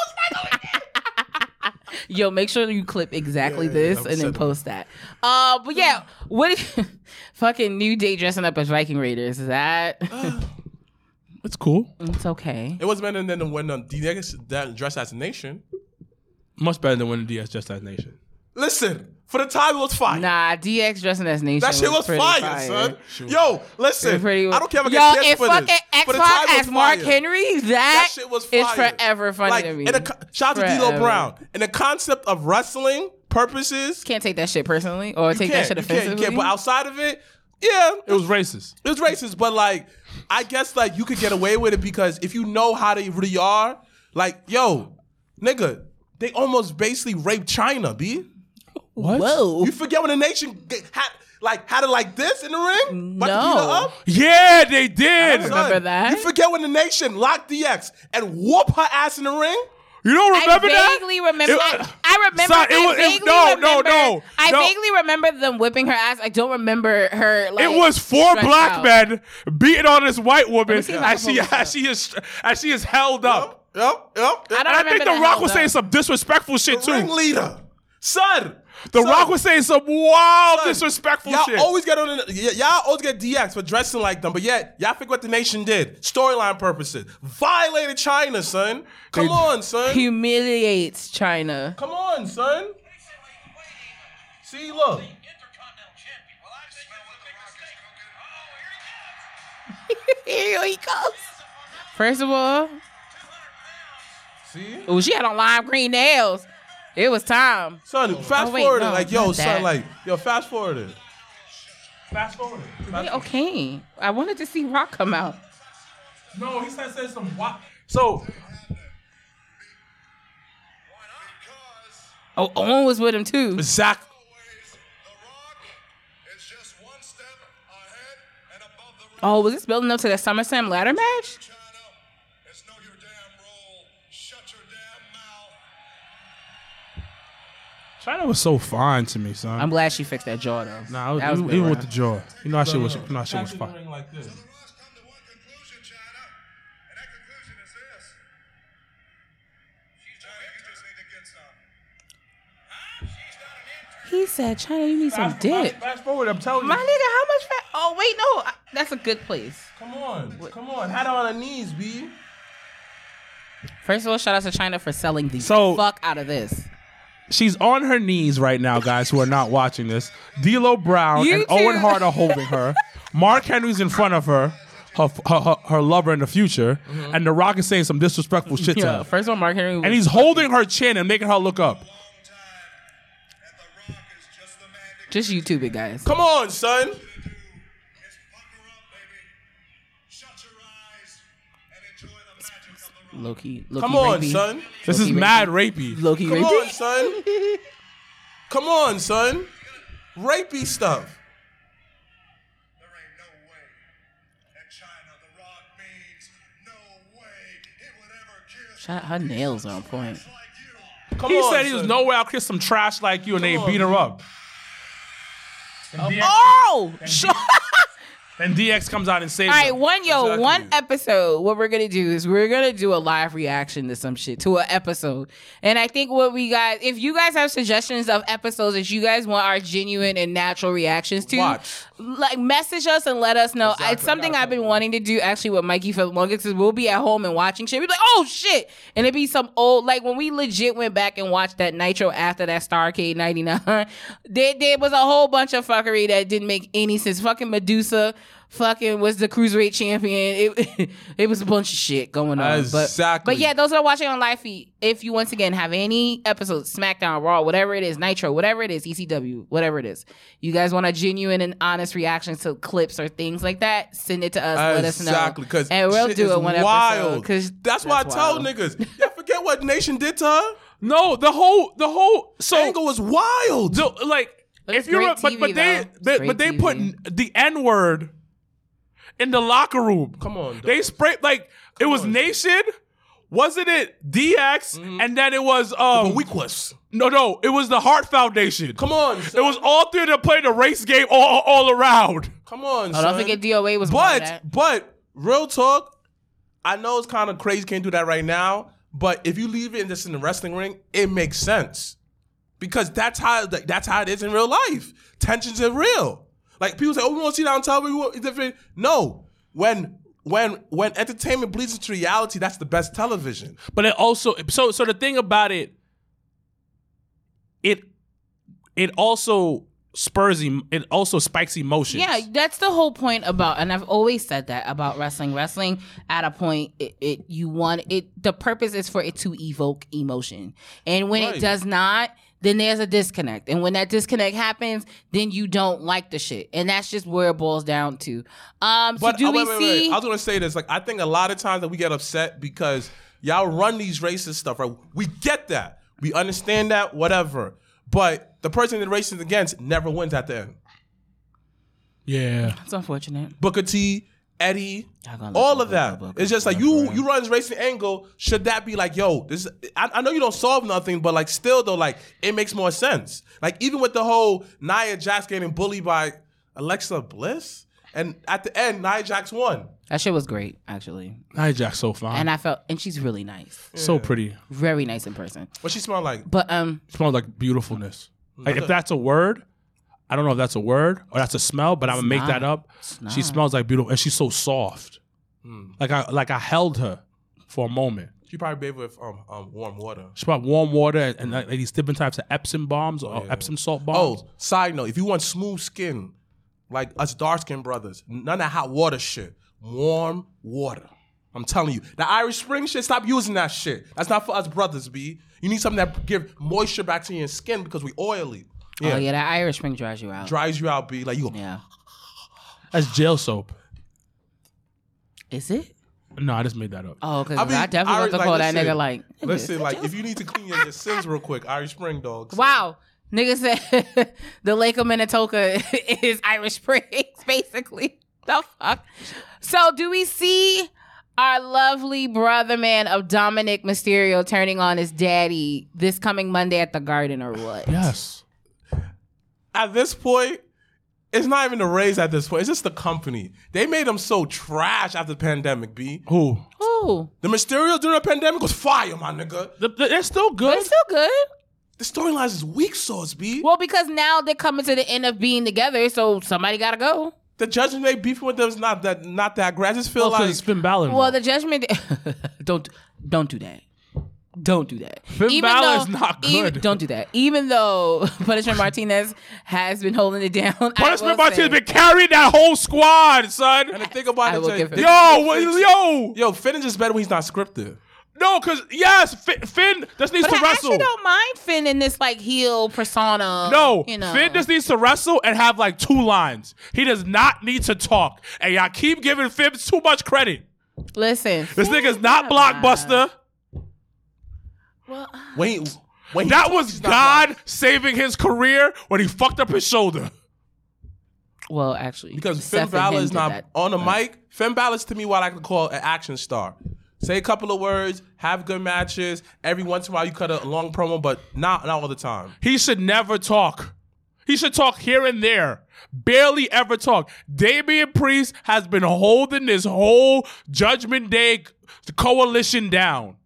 Yo, make sure you clip exactly this I'm and then post that. Uh, but yeah, what? If (laughs) fucking new day dressing up as Viking Raiders. Is that? (sighs) It's cool. it's okay. It was better than when um, DX that dress as a nation. Much better than winning DS Just That Nation. Listen, for the time it was fire. Nah, DX dressing as Nation. that shit was pretty fire, son. Yo, listen, Pretty- I don't care if I Yo, get if for fucking this. X For the Pac it as Mark fire. Henry, that, That shit was is fire. forever funny like, to me. In the, co- shout out to D'Lo Brown. In the concept of wrestling purposes, Can't take that shit personally or take that shit you can't, you can't. But outside of it, yeah, It was racist. it was racist, but like I guess like you could get away with it because if you know how they really are, like yo, nigga, they almost basically raped China, b. What? Whoa. You forget when the nation get, had like had it like this in the ring? About No. beat up? Yeah, they did. don't Remember Son, that? You forget when the nation locked DX and whoop her ass in the ring? You don't remember that? I vaguely remember. It- I, I remember. Son, it I was- it- vaguely no, no, remember, no, I no. vaguely remember them whipping her ass. I don't remember her. Like, It was four black out. men beating on this white woman I as she pull this up. as she is as she is held up. Yep, yep, yep. I don't And I think The Rock held was saying some disrespectful shit too. Ringleader. Son. The son, Rock was saying some wild, son, disrespectful y'all shit. always get on the, y- y'all always get DX for dressing like them, but yet y'all think what the nation did. Storyline purposes. Violated Chyna, son. Come They- on, son. humiliates Chyna. Come on, son. See, look. Here he comes. First of all, See? oh, she had on lime green nails. It was time. Son, oh, fast Oh, wait, forward it. Like, yo, not son, that. like, yo, fast forward it. Fast forward it. Wait, okay. I wanted to see Rock come out. no, he said said some wild. So Oh, Owen was with him too. Zach, Oh, was this building up to the SummerSlam ladder match? Chyna was so fine to me, son. I'm glad she fixed that jaw though. nah, that was even, even run. with the jaw, you know, that shit was, uh, you know, that shit was Back in the fine. like this. He said, "Chyna, you need some Fast, dip." fast, fast forward, I'm telling you. My nigga, how much fat? Oh wait, no, I- that's a good place. Come on. Come on. Had her on her knees, B. First of all, shout out to Chyna for selling the So- fuck out of this. She's on her knees right now, guys who are not watching this. D'Lo Brown You and too. Owen Hart are holding her. Mark Henry's in front of her, her, her, her, her lover in the future, mm-hmm. and The Rock is saying some disrespectful shit to Yeah, her. first of all, Mark Henry. And he's holding her chin and making her look up. just YouTube it, guys. Come on, son. Low key, low Come key on, rapey. son. This is Low-key mad rapey. Low key Come rapey. on, son. Come on, son. Rapey stuff. Shout out, her nails are on point. Come He on, said he was son. no way I'll kiss some trash like you, and they on, beat her man. up. Oh, sure. And DX comes out and saves All right, her. one yo, Exactly. one episode. What we're gonna do is we're gonna do a live reaction to some shit to an episode, and I think what we guys, if you guys have suggestions of episodes that you guys want our genuine and natural reactions to, Watch. like message us and let us know. Exactly. It's something I've been wanting to do actually with Mikey for the longest. Is we'll be at home and watching shit. We'll be like, oh shit, and it'd be some old like when we legit went back and watched that Nitro after that Starcade '99. (laughs) There, there was a whole bunch of fuckery that didn't make any sense. Fucking Madusa. Fucking was the cruiserweight champion. It (laughs) it was a bunch of shit going on. Exactly. But, but yeah, those are watching on live feed. If you once again have any episodes, SmackDown, Raw, whatever it is, Nitro, whatever it is, ECW, whatever it is, you guys want a genuine and honest reaction to clips or things like that, send it to us. let us know. Exactly, because and we'll do is it one wild. episode. Because that's, why I told niggas, (laughs) y'all forget what Nation did to her? No, the whole the whole so Angle was wild. the, like It's if you're great but, TV, but they, they but they great put the N word in the locker room. Come on, They sprayed like it was on. Nation. Wasn't it DX and then it was but um weakless. no no it was the Heart Foundation. Come on, It was all three that played the race game all, all around. Come on, Oh, son. don't forget DOA was part of But that. but real talk, I know it's kind of crazy. Can't do that right now. But if you leave it just in the wrestling ring, it makes sense because that's how that's how it is in real life. Tensions are real. Like people say, "Oh, we want to see that on television." we want- It's different. No, when when when entertainment bleeds into reality, that's the best television. But it also so so the thing about it, it it also spurs em- it also spikes emotions. Yeah, that's the whole point about, and I've always said that about wrestling. Wrestling at a point, it, it you want it. The purpose is for it to evoke emotion, and when Right. it does not, then there's a disconnect. And when that disconnect happens, then you don't like the shit, and that's just where it boils down to. Um, so But do uh, we wait, wait, see? wait. I was gonna say this. Like, I think a lot of times that we get upset because y'all run these racist stuff. Right? We get that. We understand that. Whatever. But the person that racist against never wins at the end. yeah. It's unfortunate. Booker T, Eddie, Y'all gonna all look of that. up It's just like you bro. you run this racing angle. Should that be like, yo, this? I, I know you don't solve nothing, but like still though, like it makes more sense. Like even with the whole Nia Jax getting bullied by Alexa Bliss, and at the end Nia Jax won. That shit was great, actually, Nia Jax so fine. and I felt, and she's really nice, so pretty. very nice in person. What she smelled like? But um, smelled like beautifulness. Like if that's a word, I don't know if that's a word or that's a smell, but I'm gonna make that up. She smells like beautiful, and she's so soft. Like I like I held her for a moment. She probably bathed with um, um warm water. She brought warm water and, and like these different types of Epsom bombs or Epsom salt bombs. Oh, side note: if you want smooth skin, like us dark skinned brothers, none of that hot water shit. Warm water. I'm telling you, the Irish Spring shit. Stop using that shit. That's not for us brothers, b. You need something that give moisture back to your skin because we oily. Yeah, oh yeah, that Irish Spring dries you out. dries you out, b. Like you go. Yeah, (sighs) That's jail soap. is it? No, I just made that up. Oh, because I I, definitely Irish- want to like, call that listen, nigga like. Listen, like if you need to clean your, your sins real quick, Irish Spring dogs. Wow. Nigga said (laughs) the Lake of Minnetonka (laughs) is Irish Springs, (laughs) basically. The fuck? So do we see our lovely brother man of Dominic Mysterio turning on his daddy this coming Monday at the Garden or what? Yes. At this point, it's not even the raise. At this point, it's just the company. They made them so trash after the pandemic. B. Who? Ooh. The Mysterio during the pandemic was fire, my nigga. The- the- they're still But good. it's still good. The storylines is weak sauce, B. Well, because now they're coming to the end of being together, so somebody gotta go. The judgment they beefing with them is not that not that great. I just feel Oh, 'cause like it's Finn Balor. Well, the judgment (laughs) don't don't do that. Don't do that. Finn Balor is not even- good. (laughs) don't do that. Even though (laughs) Punishment (laughs) Martinez has been holding it down. I Punishment Martinez say- been carrying that whole squad, son. and the thing about I it, will Jay, give Yo, what- yo, yo, Finn is just better when he's not scripted. no, because yes, Finn, Finn just needs But to I wrestle. actually don't mind Finn in this like heel persona. No, you know. Finn just needs to wrestle and have like two lines. He does not need to talk. And y'all keep giving Finn too much credit. Listen, This Finn nigga's not blockbuster. bad. Blockbuster. Well, When he, That was God blind. saving his career when he fucked up his shoulder. well, actually, because Seth Finn and Balor him is did not that. on the mic. Finn Balor is to me what I could call an action star. Say a couple of words, have good matches. Every once in a while, you cut a long promo, but not not all the time. He should never talk. He should talk here and there. Barely ever talk. Damian Priest has been holding this whole Judgment Day coalition down.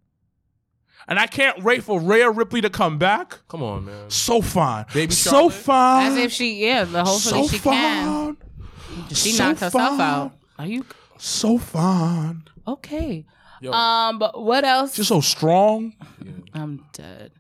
And I can't wait for Rhea Ripley to come back. Come on, man. So fine. Baby so Charlotte? fine. As if she, yeah, but hopefully so she can. fine. She so knocked herself fine. out. Are you So fine. okay? Yo. Um, but what else? Just so strong. I'm dead.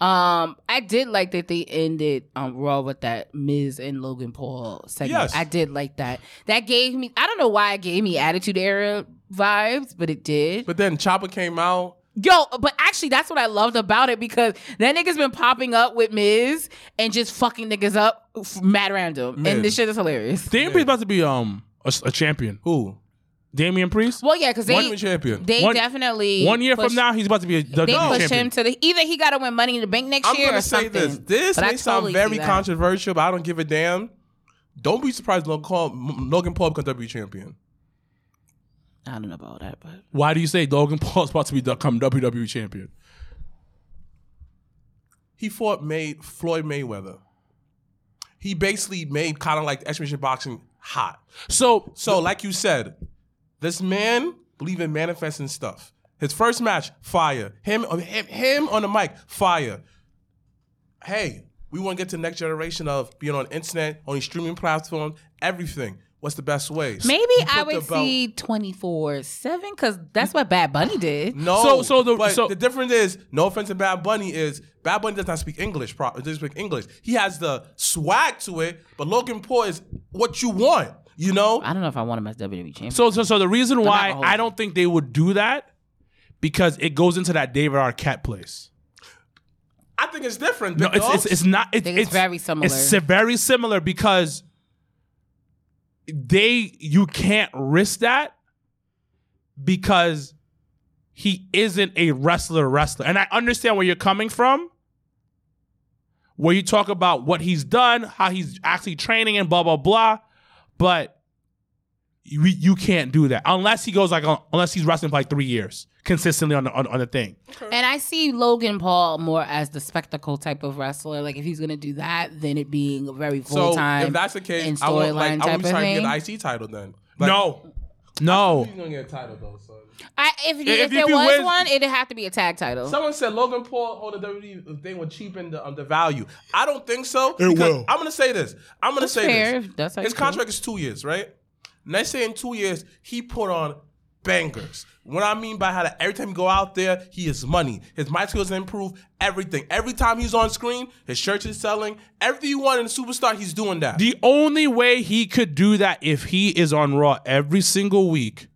Um, I did like that they ended um Raw with that Miz and Logan Paul segment. Yes. I did like that. That gave me I don't know why it gave me Attitude Era vibes, but it did. But then Chopper came out. Yo, but actually that's what I loved about it because that nigga's been popping up with Miz and just fucking niggas up mad random. Miz. And this shit is hilarious. Damian Priest about to be um a, a champion. Who? Damian Priest. Well, yeah, because One they year champion. they One- definitely One year push- from now, he's about to be a They WWE push champion. him to the either he got to win Money in the Bank next I'm year gonna or say something. this. This But may sound totally see very controversial, but I don't give a damn. Don't be surprised Logan Paul, Logan Paul becomes WWE champion. I don't know about that, but Why do you say Logan Paul's about to become WWE champion? He fought made Floyd Mayweather. He basically made kind of like exhibition boxing hot. So, So, like you said, this man believe in manifesting stuff. His first match, fire. Him, um, him, him on the mic, fire. Hey, we want to get to the next generation of being on internet, on these streaming platforms, everything. What's the best way? maybe You I put the would belt- see twenty four seven because that's what Bad Bunny did. No. So- so the- but so- the difference is, no offense to Bad Bunny, is Bad Bunny does not speak English. Pro- doesn't speak English. He has the swag to it, but Logan Paul is what you want. You know. I don't know if I want him as WWE champion. so, so, so the reason why gonna hold I you. don't think they would do that because it goes into that David Arquette place. I think it's different. No, big it's it's, it's not. It's, think it's very similar. It's si- very similar because they you can't risk that because he isn't a wrestler wrestler, and I understand where you're coming from. Where you talk about what he's done, how he's actually training, and blah blah blah, but you you can't do that unless he goes like on, unless he's wrestling for like three years consistently on the on, on the thing. And I see Logan Paul more as the spectacle type of wrestler. Like if he's gonna do that, then it being a very full So time. if that's the case, and I want like storyline I type want to of try to thing. get an IC title then. Like, no, no. He's gonna get a title though, son. I, if, If- if, if there was wins- one, it'd have to be a tag title. Someone said Logan Paul on the WWE thing would cheapen the, um, the value. I don't think so. It will. I'm gonna say this. I'm gonna That's say fair, this. that's His you feel. contract is two years, right? Let's say in two years he put on bangers. What I mean by how that every time you go out there, he is money. His mic skills improve. Everything. Every time he's on screen, his shirts is selling. Everything you want in a superstar, he's doing that. The only way he could do that if he is on Raw every single week.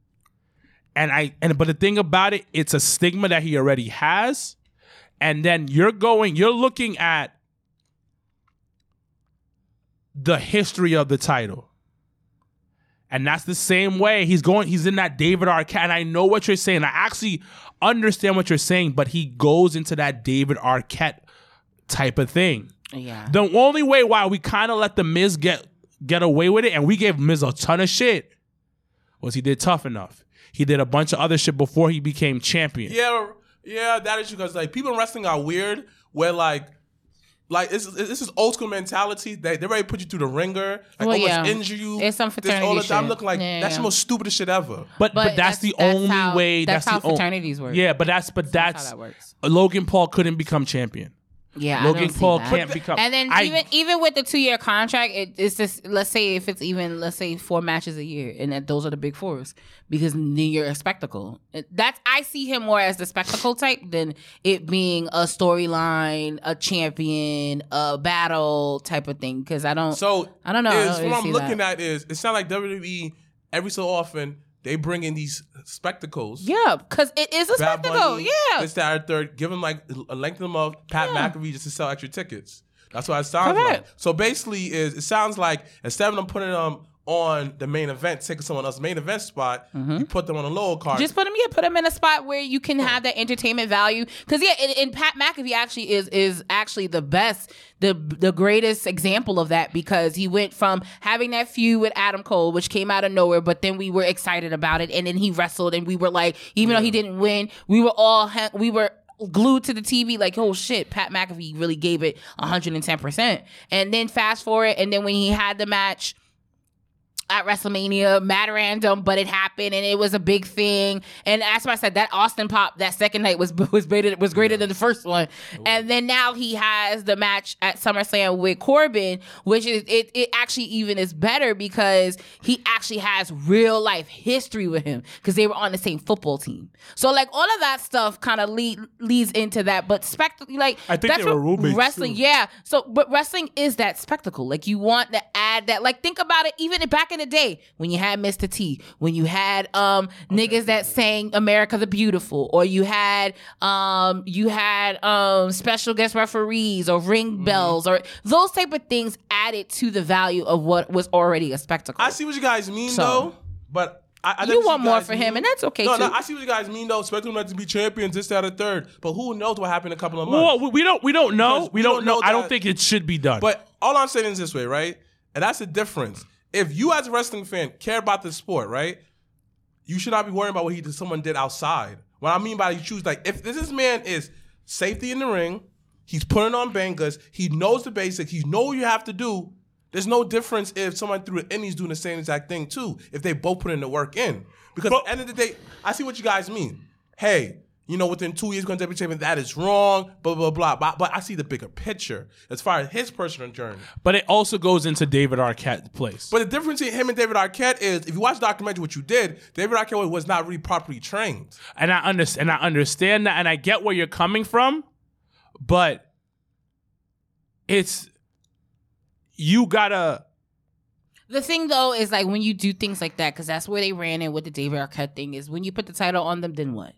And I and but the thing about it, it's a stigma that he already has. And then you're going, you're looking at the history of the title. And that's the same way he's going, he's in that David Arquette. And I know what you're saying. I actually understand what you're saying, but he goes into that David Arquette type of thing. yeah. The only way why we kind of let the Miz get get away with it, and we gave Miz a ton of shit, was he did tough enough. He did a bunch of other shit before he became champion. Yeah, yeah, that is because like people in wrestling are weird. Where like, like it's, it's, this is old school mentality. They they ready to put you through the ringer, like Well, almost yeah. injure you. It's some this fraternity all the time. shit. Looking like Yeah, that's yeah. the most stupidest shit ever. But, but that's, the only how- way. That's, That's, how the only. fraternities work. Yeah, but that's but that's, how that works. Logan Paul couldn't become champion. Yeah, I Logan don't see Paul that. can't become. And then I- even even with the two year contract, it, it's just let's say if it's even let's say four matches a year, and that those are the big fours because then you're a spectacle. That's I see him more as the spectacle type than it being a storyline, a champion, a battle type of thing. Because I don't. So I don't know. I don't what really I'm looking that. at is it sounds like WWE every so often they bring in these spectacles. yeah, because it is a Bad spectacle. Bunny, yeah, this, that, or third. Give them like a lengthen them up. Pat Yeah. McAfee just to sell extra tickets. That's what it sounds Correct. like. So basically, is it sounds like instead of them putting them on the main event, taking someone else's main event spot, you put them on a lower card. Mm-hmm. Just put them, yeah, put him in a spot where you can have that entertainment value. Because yeah, and, and Pat McAfee actually is is actually the best, the the greatest example of that because he went from having that feud with Adam Cole, which came out of nowhere, but then we were excited about it, and then he wrestled, and we were like, even though he didn't win, we were all we were glued to the TV like oh shit Pat McAfee really gave it 110% and then fast forward it and then when he had the match at WrestleMania, mad random, but it happened and it was a big thing. And that's why I said that Austin pop that second night was (laughs) was greater was greater than the first one. And then now he has the match at SummerSlam with Corbin, which is it it actually even is better because he actually has real life history with him because they were on the same football team. So like all of that stuff kind of lead leads into that. But spectacle like I think that's they were roommates, wrestling. too. Yeah. So, but wrestling is that spectacle. Like you want to add that. Like think about it. Even back in the day when you had Mr. T, when you had um niggas that sang "America the Beautiful," or you had um you had um special guest referees or ring Mm-hmm. bells or those type of things added to the value of what was already a spectacle. I see what you guys mean So- though, but I, I You want see more guys for him, and that's okay, no, No. I see what you guys mean though. Expect them not to be champions, this, that, or third. But who knows what happened in a couple of months? Well, we- we don't we don't know. Because We, we don't, don't know. know I don't think it should be done. But all I'm saying is this way, right? And that's the difference. If you as a wrestling fan care about the sport, right? You should not be worrying about what he did, someone did outside. What I mean by you choose, like, if this man is safety in the ring, he's putting on bangers, he knows the basics, he know what you have to do. There's no difference if someone through the Indies doing the same exact thing too, if they both put in the work in. Because But- at the end of the day, I see what you guys mean. Hey, you know, within two years going to be champion, that is wrong, blah, blah, blah. But, but I see the bigger picture as far as his personal journey. but it also goes into David Arquette's place. But the difference in him and David Arquette is, if you watch the documentary, what you did, David Arquette was not really properly trained. and I understand. And I understand that, and I get where you're coming from, but it's you gotta. The thing though is like when you do things like that, because that's where they ran in with the David Arquette thing. Is when you put the title on them, then what?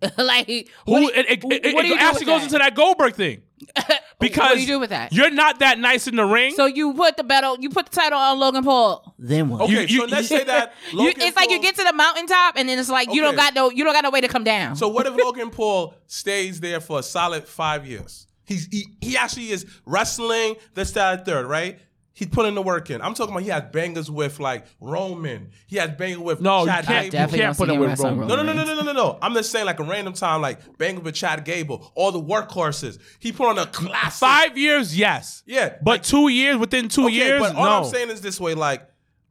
(laughs) like Who what, it, it, it, what do you it do actually with goes that? into that Goldberg thing because (laughs) what do you do with that? You're not that nice in the ring. So you put the battle, you put the title on Logan Paul. Then what? Okay, You- so you- let's say that (laughs) You- Logan it's like you get to the mountaintop and then it's like you don't got no you don't got no way to come down. So what if Logan Paul stays there for a solid five years? He's he, he actually is wrestling this, that, third, right? He's putting the work in. I'm talking about he had bangers with like Roman. He had bangers with no, you can't. Gable. definitely You can't put it him with wrestling Roman. No, no, no, no, no, no, no, no. I'm just saying, like a random time, like banging with Chad Gable, all the workhorses. He put on a classic. Five years, yes. Yeah, but like- two years within two Okay, years, but all no. I'm saying is this way: like,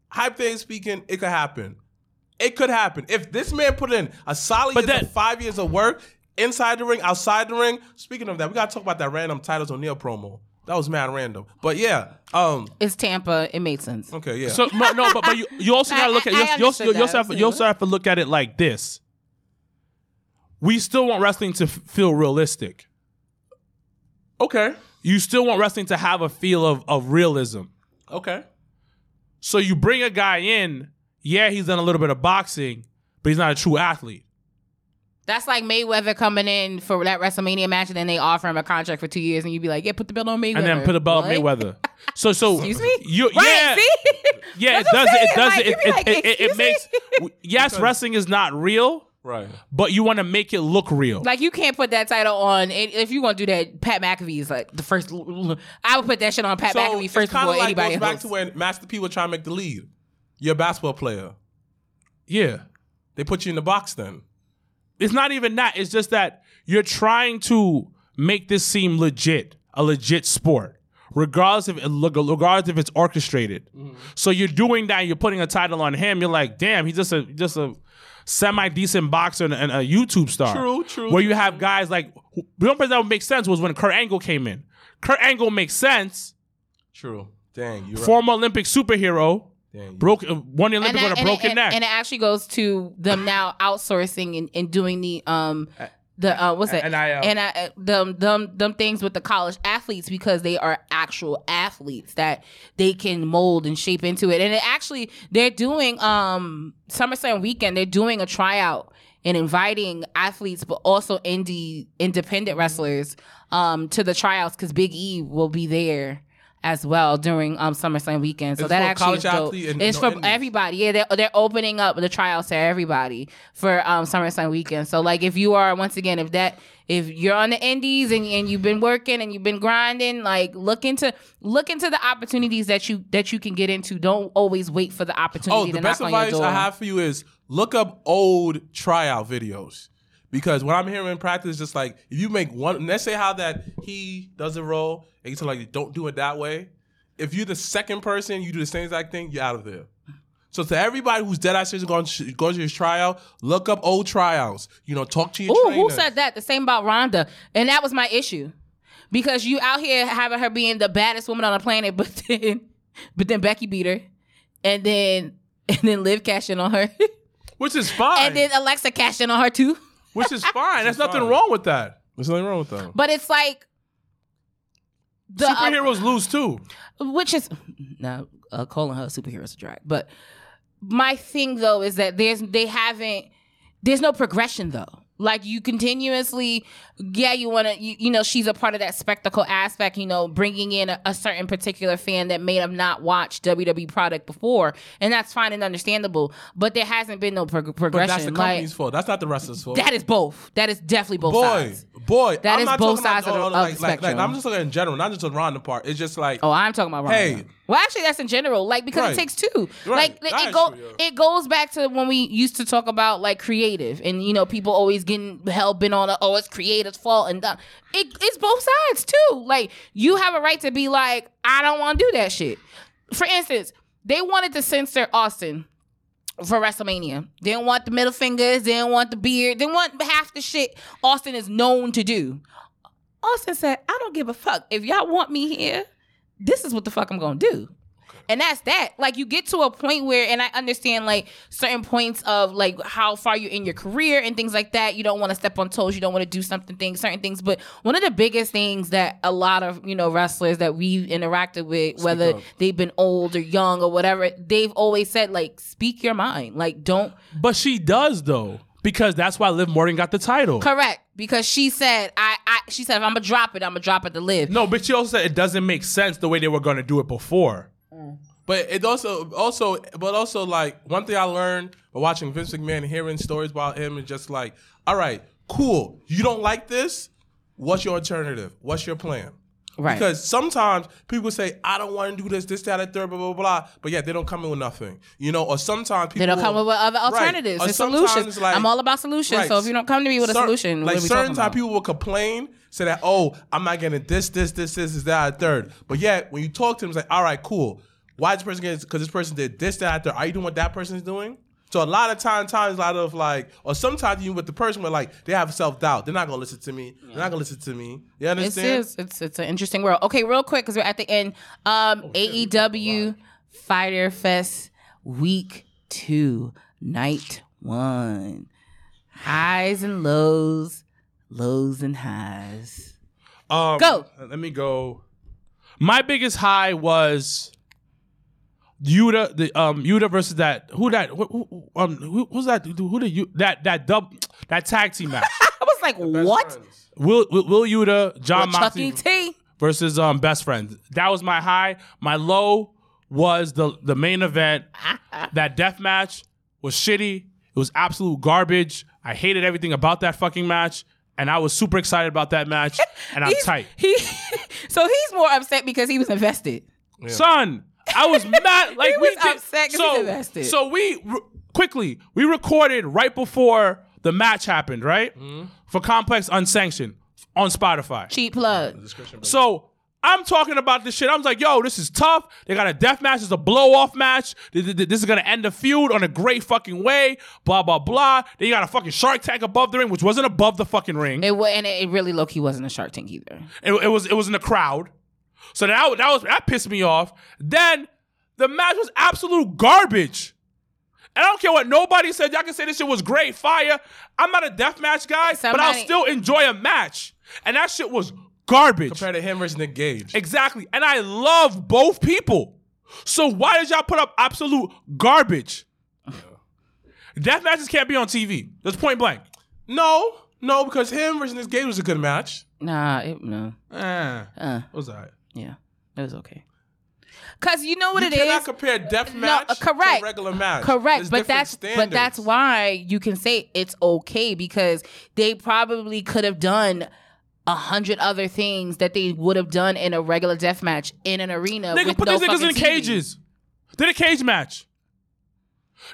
hype hypothetically speaking, it could happen. It could happen if this man put in a solid But years that- five years of work inside the ring, outside the ring. Speaking of that, we gotta talk about that random Titus O'Neil promo. That was mad random. But yeah, um, it's Tampa. It made sense. okay, yeah. So no, no, but, but you, you also gotta look at I- you, I you, also, you, also have, you also have to look at it like this. We still want wrestling to f- feel realistic. okay, You still want wrestling to have a feel of, of realism. okay. So you bring a guy in, yeah, he's done a little bit of boxing, but he's not a true athlete. That's like Mayweather coming in for that WrestleMania match, and then they offer him a contract for two years, and you'd be like, "Yeah, put the belt on Mayweather." And then put the belt on Mayweather. (laughs) So so Excuse me. You, Right? yeah, See? (laughs) yeah, it does I'm it. It does Like, it. you It, like, it, it, it makes me?" yes, wrestling is not real, Right. but you want to make it look real. Like you can't put that title on if you want to do that. Pat McAfee is like the first. I would put that shit on Pat So McAfee it's first kind before like anybody goes back to when Master P was trying to make the lead. You're a basketball player. yeah. They put you in the box then. It's not even that. It's just that you're trying to make this seem legit, a legit sport, regardless if regardless if it's orchestrated. Mm-hmm. So you're doing that. You're putting a title on him. You're like, damn, he's just a just a semi decent boxer and, and a YouTube star. True, true, Where you have guys like the only person that would make sense was when Kurt Angle came in. Kurt Angle makes sense. True. Dang, you're right. Former Olympic superhero. Dang, you- Broke uh, won the and, Olympics that- with a and it- broken and- neck. and it actually goes to them now outsourcing and, and doing the um the uh what's it NIL. and I, them them them things with the college athletes because they are actual athletes that they can mold and shape into it and it actually they're doing um SummerSlam weekend they're doing a tryout and inviting athletes but also indie independent wrestlers um to the tryouts because Big E will be there as well during um SummerSlam weekend. So It's that actually is dope. and it's no for everybody. Yeah they're, they're opening up the tryouts to everybody for um SummerSlam weekend. So like if you are once again if that if you're on the indies and, and you've been working and you've been grinding like look into look into the opportunities that you that you can get into. Don't always wait for the opportunity Oh, the best advice I have for you is look up old tryout videos. Because what I'm hearing in practice is just like if you make one let's say how that he does a roll and you tell like don't do it that way. If you're the second person, you do the same exact thing, you're out of there. So to everybody who's dead ass serious going going to his tryout, look up old tryouts. You know, talk to your Ooh, trainers. who said that? The same about Ronda. And that was my issue. Because you out here having her being the baddest woman on the planet, (laughs) but then but then Becky beat her. And then (laughs) and then Liv cashing on her. which is fine. and then Alexa cashing on her too. Which is (laughs) fine. There's nothing fine. wrong with that. There's nothing wrong with that. But it's like the uh, Superheroes lose too. which is no uh, calling her a superhero is a drag. But my thing though is that there's they haven't there's no progression though. Like you continuously, yeah, you want to, you, you know, she's a part of that spectacle aspect, you know, bringing in a, a certain particular fan that may have not watched WWE product before, and that's fine and understandable. But there hasn't been no But progression. that's the like, company's fault. That's not the wrestler's fault. that is both. That is definitely both boy, sides. Boy. That I'm is not both talking about- sides of the- of like, the like, like, spectrum. I'm just looking in general, not just on Ronda part. It's just like, Oh, I'm talking about Ronda. Hey. Well, actually, that's in general. Like because Right. it takes two. Right. Like That it go true, yeah. it goes back to when we used to talk about like creative, and you know people always getting hell bent on a, oh it's creative's fault and done. It, it's both sides too. Like you have a right to be like I don't want to do that shit. For instance, they wanted to censor Austin for WrestleMania. Didn't want the middle fingers. Didn't want the beard. They want half the shit Austin is known to do. Austin said, I don't give a fuck. If y'all want me here, this is what the fuck I'm gonna do. And that's that. Like you get to a point where, and I understand like certain points of like how far you're in your career and things like that. You don't want to step on toes. You don't want to do something things, certain things. But one of the biggest things that a lot of you know wrestlers that we've interacted with, whether they've been old or young or whatever, they've always said like, speak your mind. Like don't But she does though, because that's why Liv Morgan got the title. correct because she said I, I she said if I'm gonna drop it, I'm gonna drop it to Liv. No, but she also said it doesn't make sense the way they were to do it before. But it also, also, but also, like one thing I learned by watching Vince McMahon and hearing stories about him is just like, all right, cool. You don't like this? What's your alternative? What's your plan? Right. Because sometimes people say, I don't want to do this, this, that, and third, blah, blah, blah, but yeah, they don't come in with nothing. You know, or sometimes people They don't come will- up with other alternatives Or and solutions. like- I'm all about solutions. Right. So if you don't come to me with a solution, like what are we certain time people will complain, say that, oh, I'm not getting this, this, this, this, is that, and third. But yet, when you talk to them, it's like, all right, cool. Why is this person getting? Because this person did this, that, and third. Are you doing what that person is doing? So a lot of time, times, a lot of like, or sometimes even with the person where like they have self doubt, they're not gonna listen to me. They're not gonna listen to me. You It understand? is. It's it's an interesting world. Okay, real quick because we're at the end. Um, Oh, AEW Fighter Fest Week Two, Night One, highs and lows, lows and highs. Um, Go. Let me go. My biggest high was Yuta, the um Yuta versus that who that who, who, um who who's that who the you that that dub that tag team match (laughs) I was like, what? friends. Will Will, Will Yuta John Well, Chucky Moxley T. versus um best friends that was my high my low was the the main event (laughs) that death match was shitty it was absolute garbage I hated everything about that fucking match and I was super excited about that match (laughs) and I'm He's- tight He, so he's more upset because he was invested. son. I was mad. (laughs) Like He we was did. upset 'cause he so, invested. so we re- quickly we recorded right before the match happened, right? For Complex Unsanctioned on Spotify. Cheap plug. So I'm talking about this shit. I was like, yo, this is tough. They got a death match. It's a blow off match. Th- th- th- This is going to end the feud on a great fucking way. Blah, blah, blah. Then you got a fucking Shark Tank above the ring, which wasn't above the fucking ring. It and it, it really low key wasn't a Shark Tank either. It, it was it was in the crowd. So that that was that pissed me off. Then the match was absolute garbage. And I don't care what nobody said. Y'all can say this shit was great, fire. I'm not a death match guy, but I'll still enjoy a match. And that shit was garbage. Compared to him versus Nick Gage. Exactly. And I love both people. So why did y'all put up absolute garbage? Death matches can't be on TV. That's point blank. No, no, because him versus Nick Gage was a good match. Nah, it, no. Eh, Uh, was that? Yeah, it was okay. Cause you know what it is. you it cannot is. compare death No, match uh, correct. to regular match. Correct, There's but different that's but that's why you can say it's okay because they probably could have done a hundred other things that they would have done in a regular death match in an arena. Nigga, with put no these niggas in TV. cages. Did a cage match.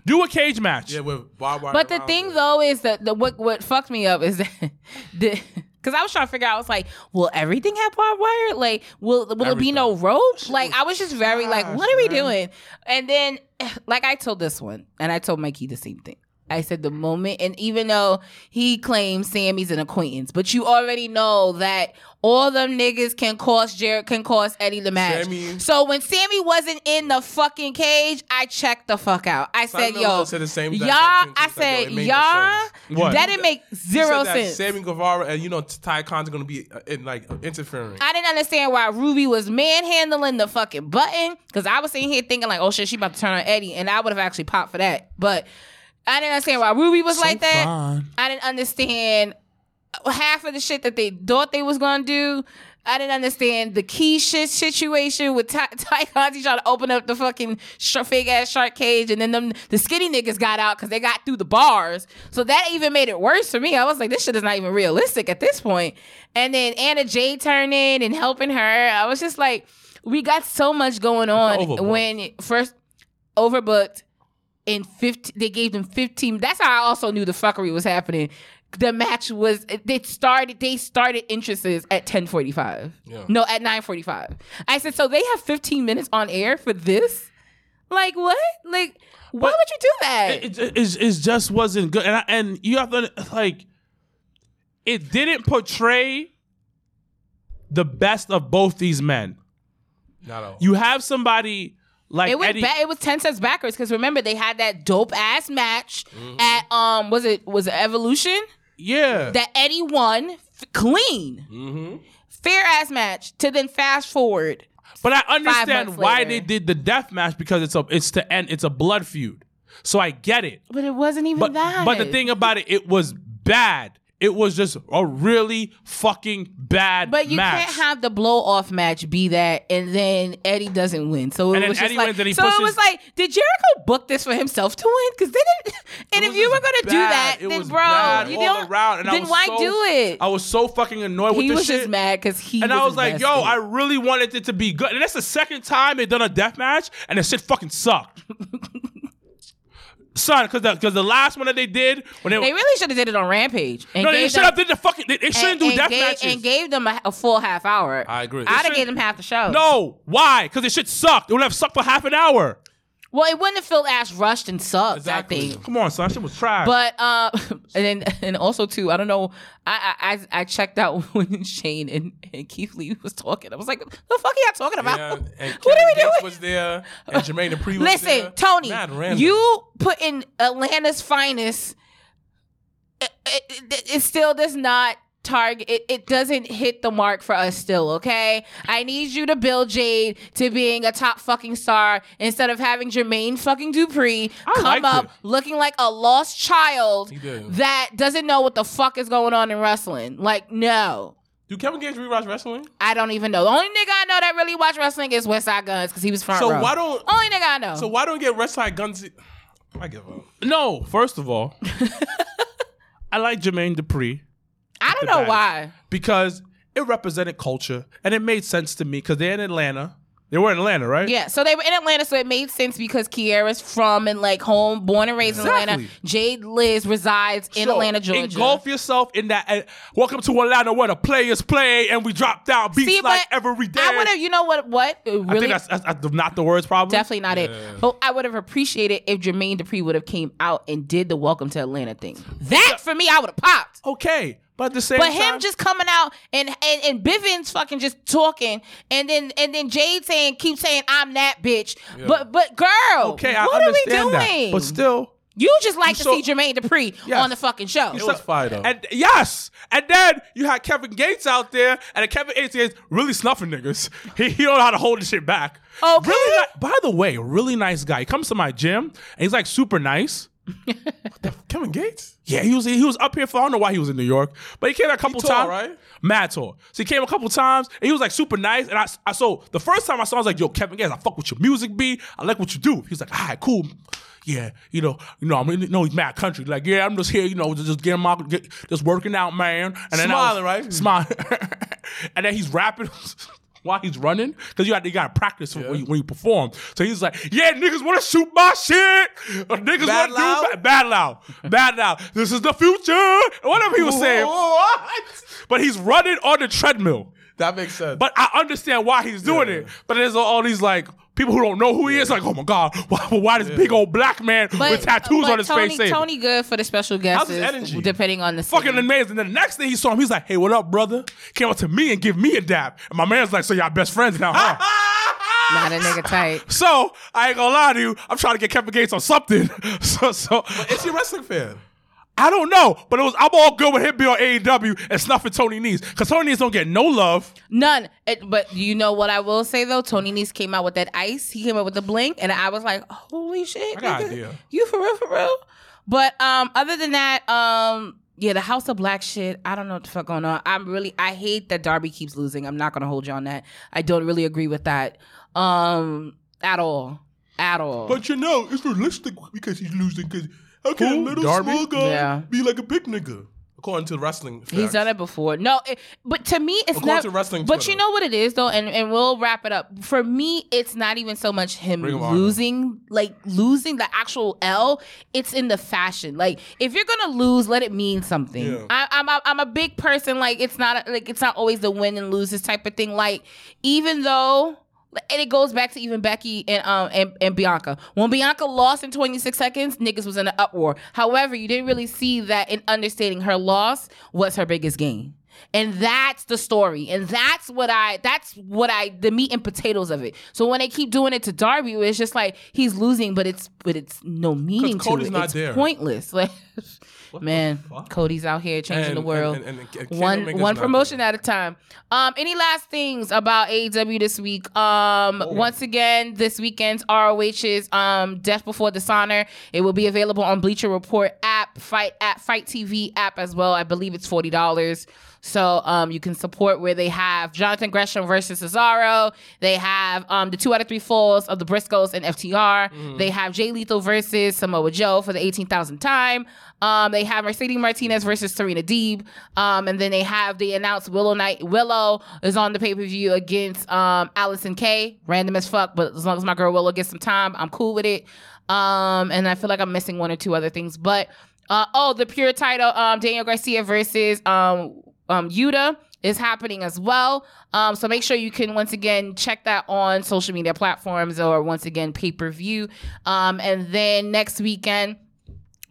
Do a cage match. Yeah, with barbed wire But the thing though is that the what what fucked me up is that (laughs) the because I was trying to figure out. I was like, will everything have barbed wire? Like, will will it be no rope? Like, I was just very like, what are we doing? And then, (sighs) like, I told this one, and I told Mikey the same thing. I said the moment, and even though he claims Sammy's an acquaintance, but you already know that all them niggas can cost Jared can cost Eddie the match. Sammy- so when Sammy wasn't in the fucking cage, I checked the fuck out. I said, Simon "Yo, said the same y'all." I. Like, said, no "Y'all." What? That didn't make zero sense. Sammy Guevara and you know Ty Khan's gonna be uh, in, like interfering. I didn't understand why Ruby was manhandling the fucking button because I was sitting here thinking like, oh shit, she about to turn on Eddie, and I would have actually popped for that. But I didn't understand why Ruby was like that. fine. I didn't understand half of the shit that they thought they was gonna do. I didn't understand the key shit situation with Ty, (laughs) Tay Conti trying to open up the fucking sh- fake ass shark cage, and then them the skinny niggas got out because they got through the bars. So that even made it worse for me. I was like, this shit is not even realistic at this point. And then Anna Jay turning and helping her. I was just like, we got so much going on when first overbooked in 15 they gave them 15 that's how i also knew the fuckery was happening. The match was they started they started entrances at 10:45 Yeah. no at 9:45 i said so they have 15 minutes on air for this? Like what? Like why But would you do that? it, it, it, it just wasn't good, and I, and you have to like, it didn't portray the best of both these men. Not all. You have somebody like it was Eddie. ba- it was 10 cents backwards because remember they had that dope ass match Mm-hmm. at um was it was it evolution yeah, that eddie won f- clean Mm-hmm. fair ass match to then fast forward but I understand why later. they did the death match because it's a it's to end it's a blood feud. So I get it. But it wasn't even But that. but the thing about it, it was bad. It was just a really fucking bad But you match. can't have the blow off match be that, and then Eddie doesn't win. So it And was just Eddie like, wins he so it was like, did Jericho book this for himself to win? Because they didn't. (laughs) And if you were gonna do that, It then was bro, bad you don't. around, and I then was why so- do it? I was so fucking annoyed with this shit. he was just mad because he. and I was like, yo, I really wanted it to be good. And that's the second time they done a death match, and the shit fucking sucked. (laughs) Son, because the, 'cause the last one that they did when they, They really should have did it on Rampage. And no, they should have did the fucking. They, they shouldn't and- do and death gave, matches. And gave them a, a full half hour. I agree. I'd have should- gave them half the show. no, why? Because the shit sucked. It would have sucked for half an hour. Well, it wouldn't have felt as rushed and sucked. Exactly. I think. Come on, son, shit was trash. But uh, (laughs) and then and also too, I don't know. I I I- checked out (laughs) when Shane and, and Keith Lee was talking. I was like, "The fuck are y'all talking about? Yeah, and (laughs) what are we Gates doing?" was there, and Jermaine Dupri was Listen, there. Tony, you put in Atlanta's finest. It, it- it still does not target. It, it doesn't hit the mark for us still. Okay, I need you to build Jade to being a top fucking star instead of having Jermaine fucking Dupri I come up it. looking like a lost child that doesn't know what the fuck is going on in wrestling. Like, no. Do Kevin Gates rewatch wrestling? I don't even know. The only nigga I know that really watch wrestling is West Side Guns because he was front So row. why don't Only nigga I know. so why don't get West Side Guns? I give up. no, first of all, (laughs) I like Jermaine Dupri I don't know why. because it represented culture and it made sense to me because they're in Atlanta. They were in Atlanta, right? Yeah, so they were in Atlanta, so it made sense because Kiera's from and like home, born and raised in Atlanta. Exactly. Jade Liz resides in So, Atlanta, Georgia. Engulf yourself in that. welcome to Atlanta, where the players play and we drop down beats See, like but every day. I would have, you know what? What It I really? think that's, that's, that's not the words, probably. Definitely not it. But I would have appreciated if Jermaine Dupri would have came out and did the Welcome to Atlanta thing. That for me, I would have popped. Okay, but at the same But time, him just coming out and, and and Bivens fucking just talking and then and then Jade saying keep saying I'm that bitch. But but girl, okay, I what are we understand doing? that, but still. you just like to saw- see Jermaine Dupri Yes. on the fucking show. It was fire though. And yes, and then you had Kevin Gates out there, and Kevin Gates is really snuffing niggas. (laughs) He, he don't know how to hold the shit back. Okay. Really, by the way, really nice guy. He comes to my gym, and he's like super nice. Kevin Gates. Yeah, he was he was up here for I don't know why he was in New York, but he came a couple times. right? Mad tall. So he came a couple times, and he was like super nice. And I, I so the first time I saw, him, I was like, "Yo, Kevin Gates, I fuck with your music, B. I like what you do." He was like, "All right, cool." Yeah, you know, you know, I'm in, you know, he's mad country. Like, yeah, I'm just here, you know, just, just getting my, get, just working out, man. And then I was- Smiling, right? Smiling. (laughs) and then he's rapping. (laughs) While he's running, because you got you got to practice when, you, when you perform. So he's like, "Yeah, niggas want to shoot my shit. Or niggas want to do bad, bad loud, bad loud. (laughs) This is the future." Whatever he was saying, What? but he's running on the treadmill. That makes sense. But I understand why he's doing Yeah. it. But there's all these like people who don't know who he is. Like, oh my god, why, why this big old black man with tattoos but on his Tony, face? saying- Tony good for the special guests, his energy? depending on the Fucking city. amazing. Then the next thing he saw him, he's like, "Hey, what up, brother?" Came up to me and give me a dab, and my man's like, "So y'all best friends now, huh?" (laughs) Not a nigga tight. (laughs) so I ain't gonna lie to you, I'm trying to get Kevin Gates on something. (laughs) so, so Is he a wrestling fan? I don't know, but it was I'm all good with him being on AEW and snuffing Tony Nese because Tony Nese don't get no love. None. It, but you know what I will say though? Tony Nese came out with that ice. He came out with the blink, and I was like, "Holy shit!" I got nigga. idea. You for real? For real? But um, other than that, um, yeah, the House of Black shit. I don't know what the fuck going on. I'm really, I hate that Darby keeps losing. I'm not gonna hold you on that. I don't really agree with that, um, at all, at all. But you know, it's realistic because he's losing. Because how can Who? a little Darby? small guy Yeah. be like a big nigga? According to wrestling, He's done it before. No, it, but to me, it's not According not. to wrestling but Twitter. you know what it is though, and and we'll wrap it up. For me, it's not even so much him Ring of Honor. losing, like losing the actual L. It's in the fashion. Like if you're gonna lose, let it mean something. Yeah. I, I'm a, I'm a big person. Like it's not like it's not always the win and loses type of thing. Like even though. And it goes back to even Becky and um and, and Bianca. When Bianca lost in 26 seconds, niggas was in an uproar. However, you didn't really see that in understanding her loss was her biggest gain. And that's the story. And that's what I that's what I the meat and potatoes of it. So when they keep doing it to Darby, it's just like he's losing, but it's but it's no meaning to it. not it's there. pointless. (laughs) Like man. Cody's out here changing And- the world. and- and- one one promotion at a time. Um, any last things about AEW this week? Um, once again, this weekend's ROH's um Death Before Dishonor. It will be available on Bleacher Report app, FITE app, FITE TV app as well. I believe it's forty dollars. So um, you can support where they have Jonathan Gresham versus Cesaro. They have um, the two out of three falls of the Briscoes and FTR. They have Jay Lethal versus Samoa Joe for the 18,000th time. Um, they have Mercedes Martinez versus Serena Deeb. Um, and then they have the announced Willow Knight. Willow is on the pay per view against um, Allysin Kay. Random as fuck, but as long as my girl Willow gets some time, I'm cool with it. Um, and I feel like I'm missing one or two other things. But uh, oh, the pure title, um, Daniel Garcia versus um, um, Yuta is happening as well. Um, so make sure you can once again check that on social media platforms or once again pay per view. Um, and then next weekend.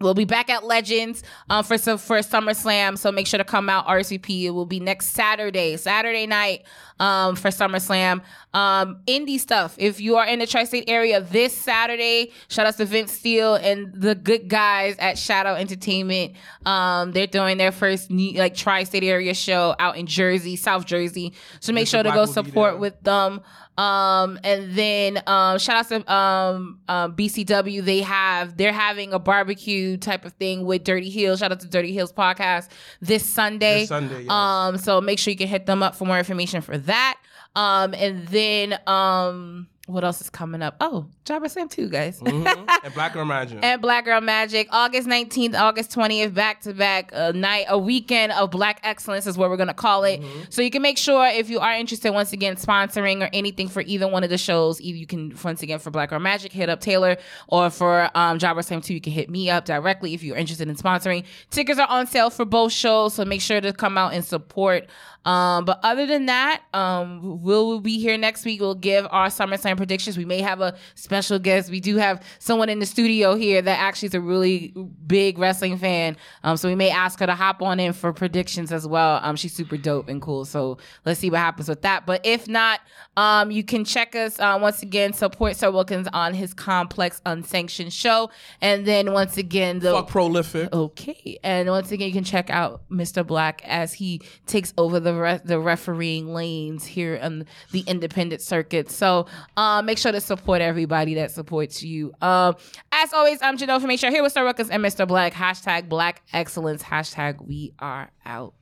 We'll be back at Legends um, for some for SummerSlam, so make sure to come out RSVP. It will be next Saturday, Saturday night um, for SummerSlam. Um, indie stuff. If you are in the tri-state area this Saturday, shout out to Vince Steele and the good guys at Shadow Entertainment. Um, they're doing their first like tri-state area show out in Jersey, South Jersey. So make Mr. sure to Black go support with them. Um, and then um, shout out to um, um, BCW. They have they're having a barbecue type of thing with Dirty Heels. Shout out to Dirty Heels podcast this Sunday. This Sunday, yes. Um, so make sure you can hit them up for more information for that. Um, and then um, what else is coming up? Oh, Jobber Slam too, guys. Mhm. (laughs) and Black Girl Magic. and Black Girl Magic. August 19th, August 20th, back to back, a night, a weekend of Black Excellence is what we're gonna call it. So you can make sure if you are interested, once again, sponsoring or anything for either one of the shows, either you can once again for Black Girl Magic hit up Taylor, or for um, Jobber Slam 2, you can hit me up directly if you're interested in sponsoring. Tickets are on sale for both shows, so make sure to come out and support. Um, but other than that, um, we'll be here next week. We'll give our SummerSlam predictions. We may have a special guest. We do have someone in the studio here that actually is a really big wrestling fan. Um, so we may ask her to hop on in for predictions as well. Um, she's super dope and cool. So let's see what happens with that. But if not, um, you can check us uh, once again. Support Sir Wilkins on his complex unsanctioned show, and then once again the Fuck prolific. Okay, and once again, you can check out Mr. Blacc as he takes over the re- the refereeing lanes here on the independent circuit. So, um, make sure to support everybody that supports you. Um, as always, I'm Janelle from Make Sure here with Star Ruckus and Mr. Blacc. Hashtag Black Excellence. Hashtag We Are Out.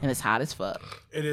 And it's hot as fuck. It is.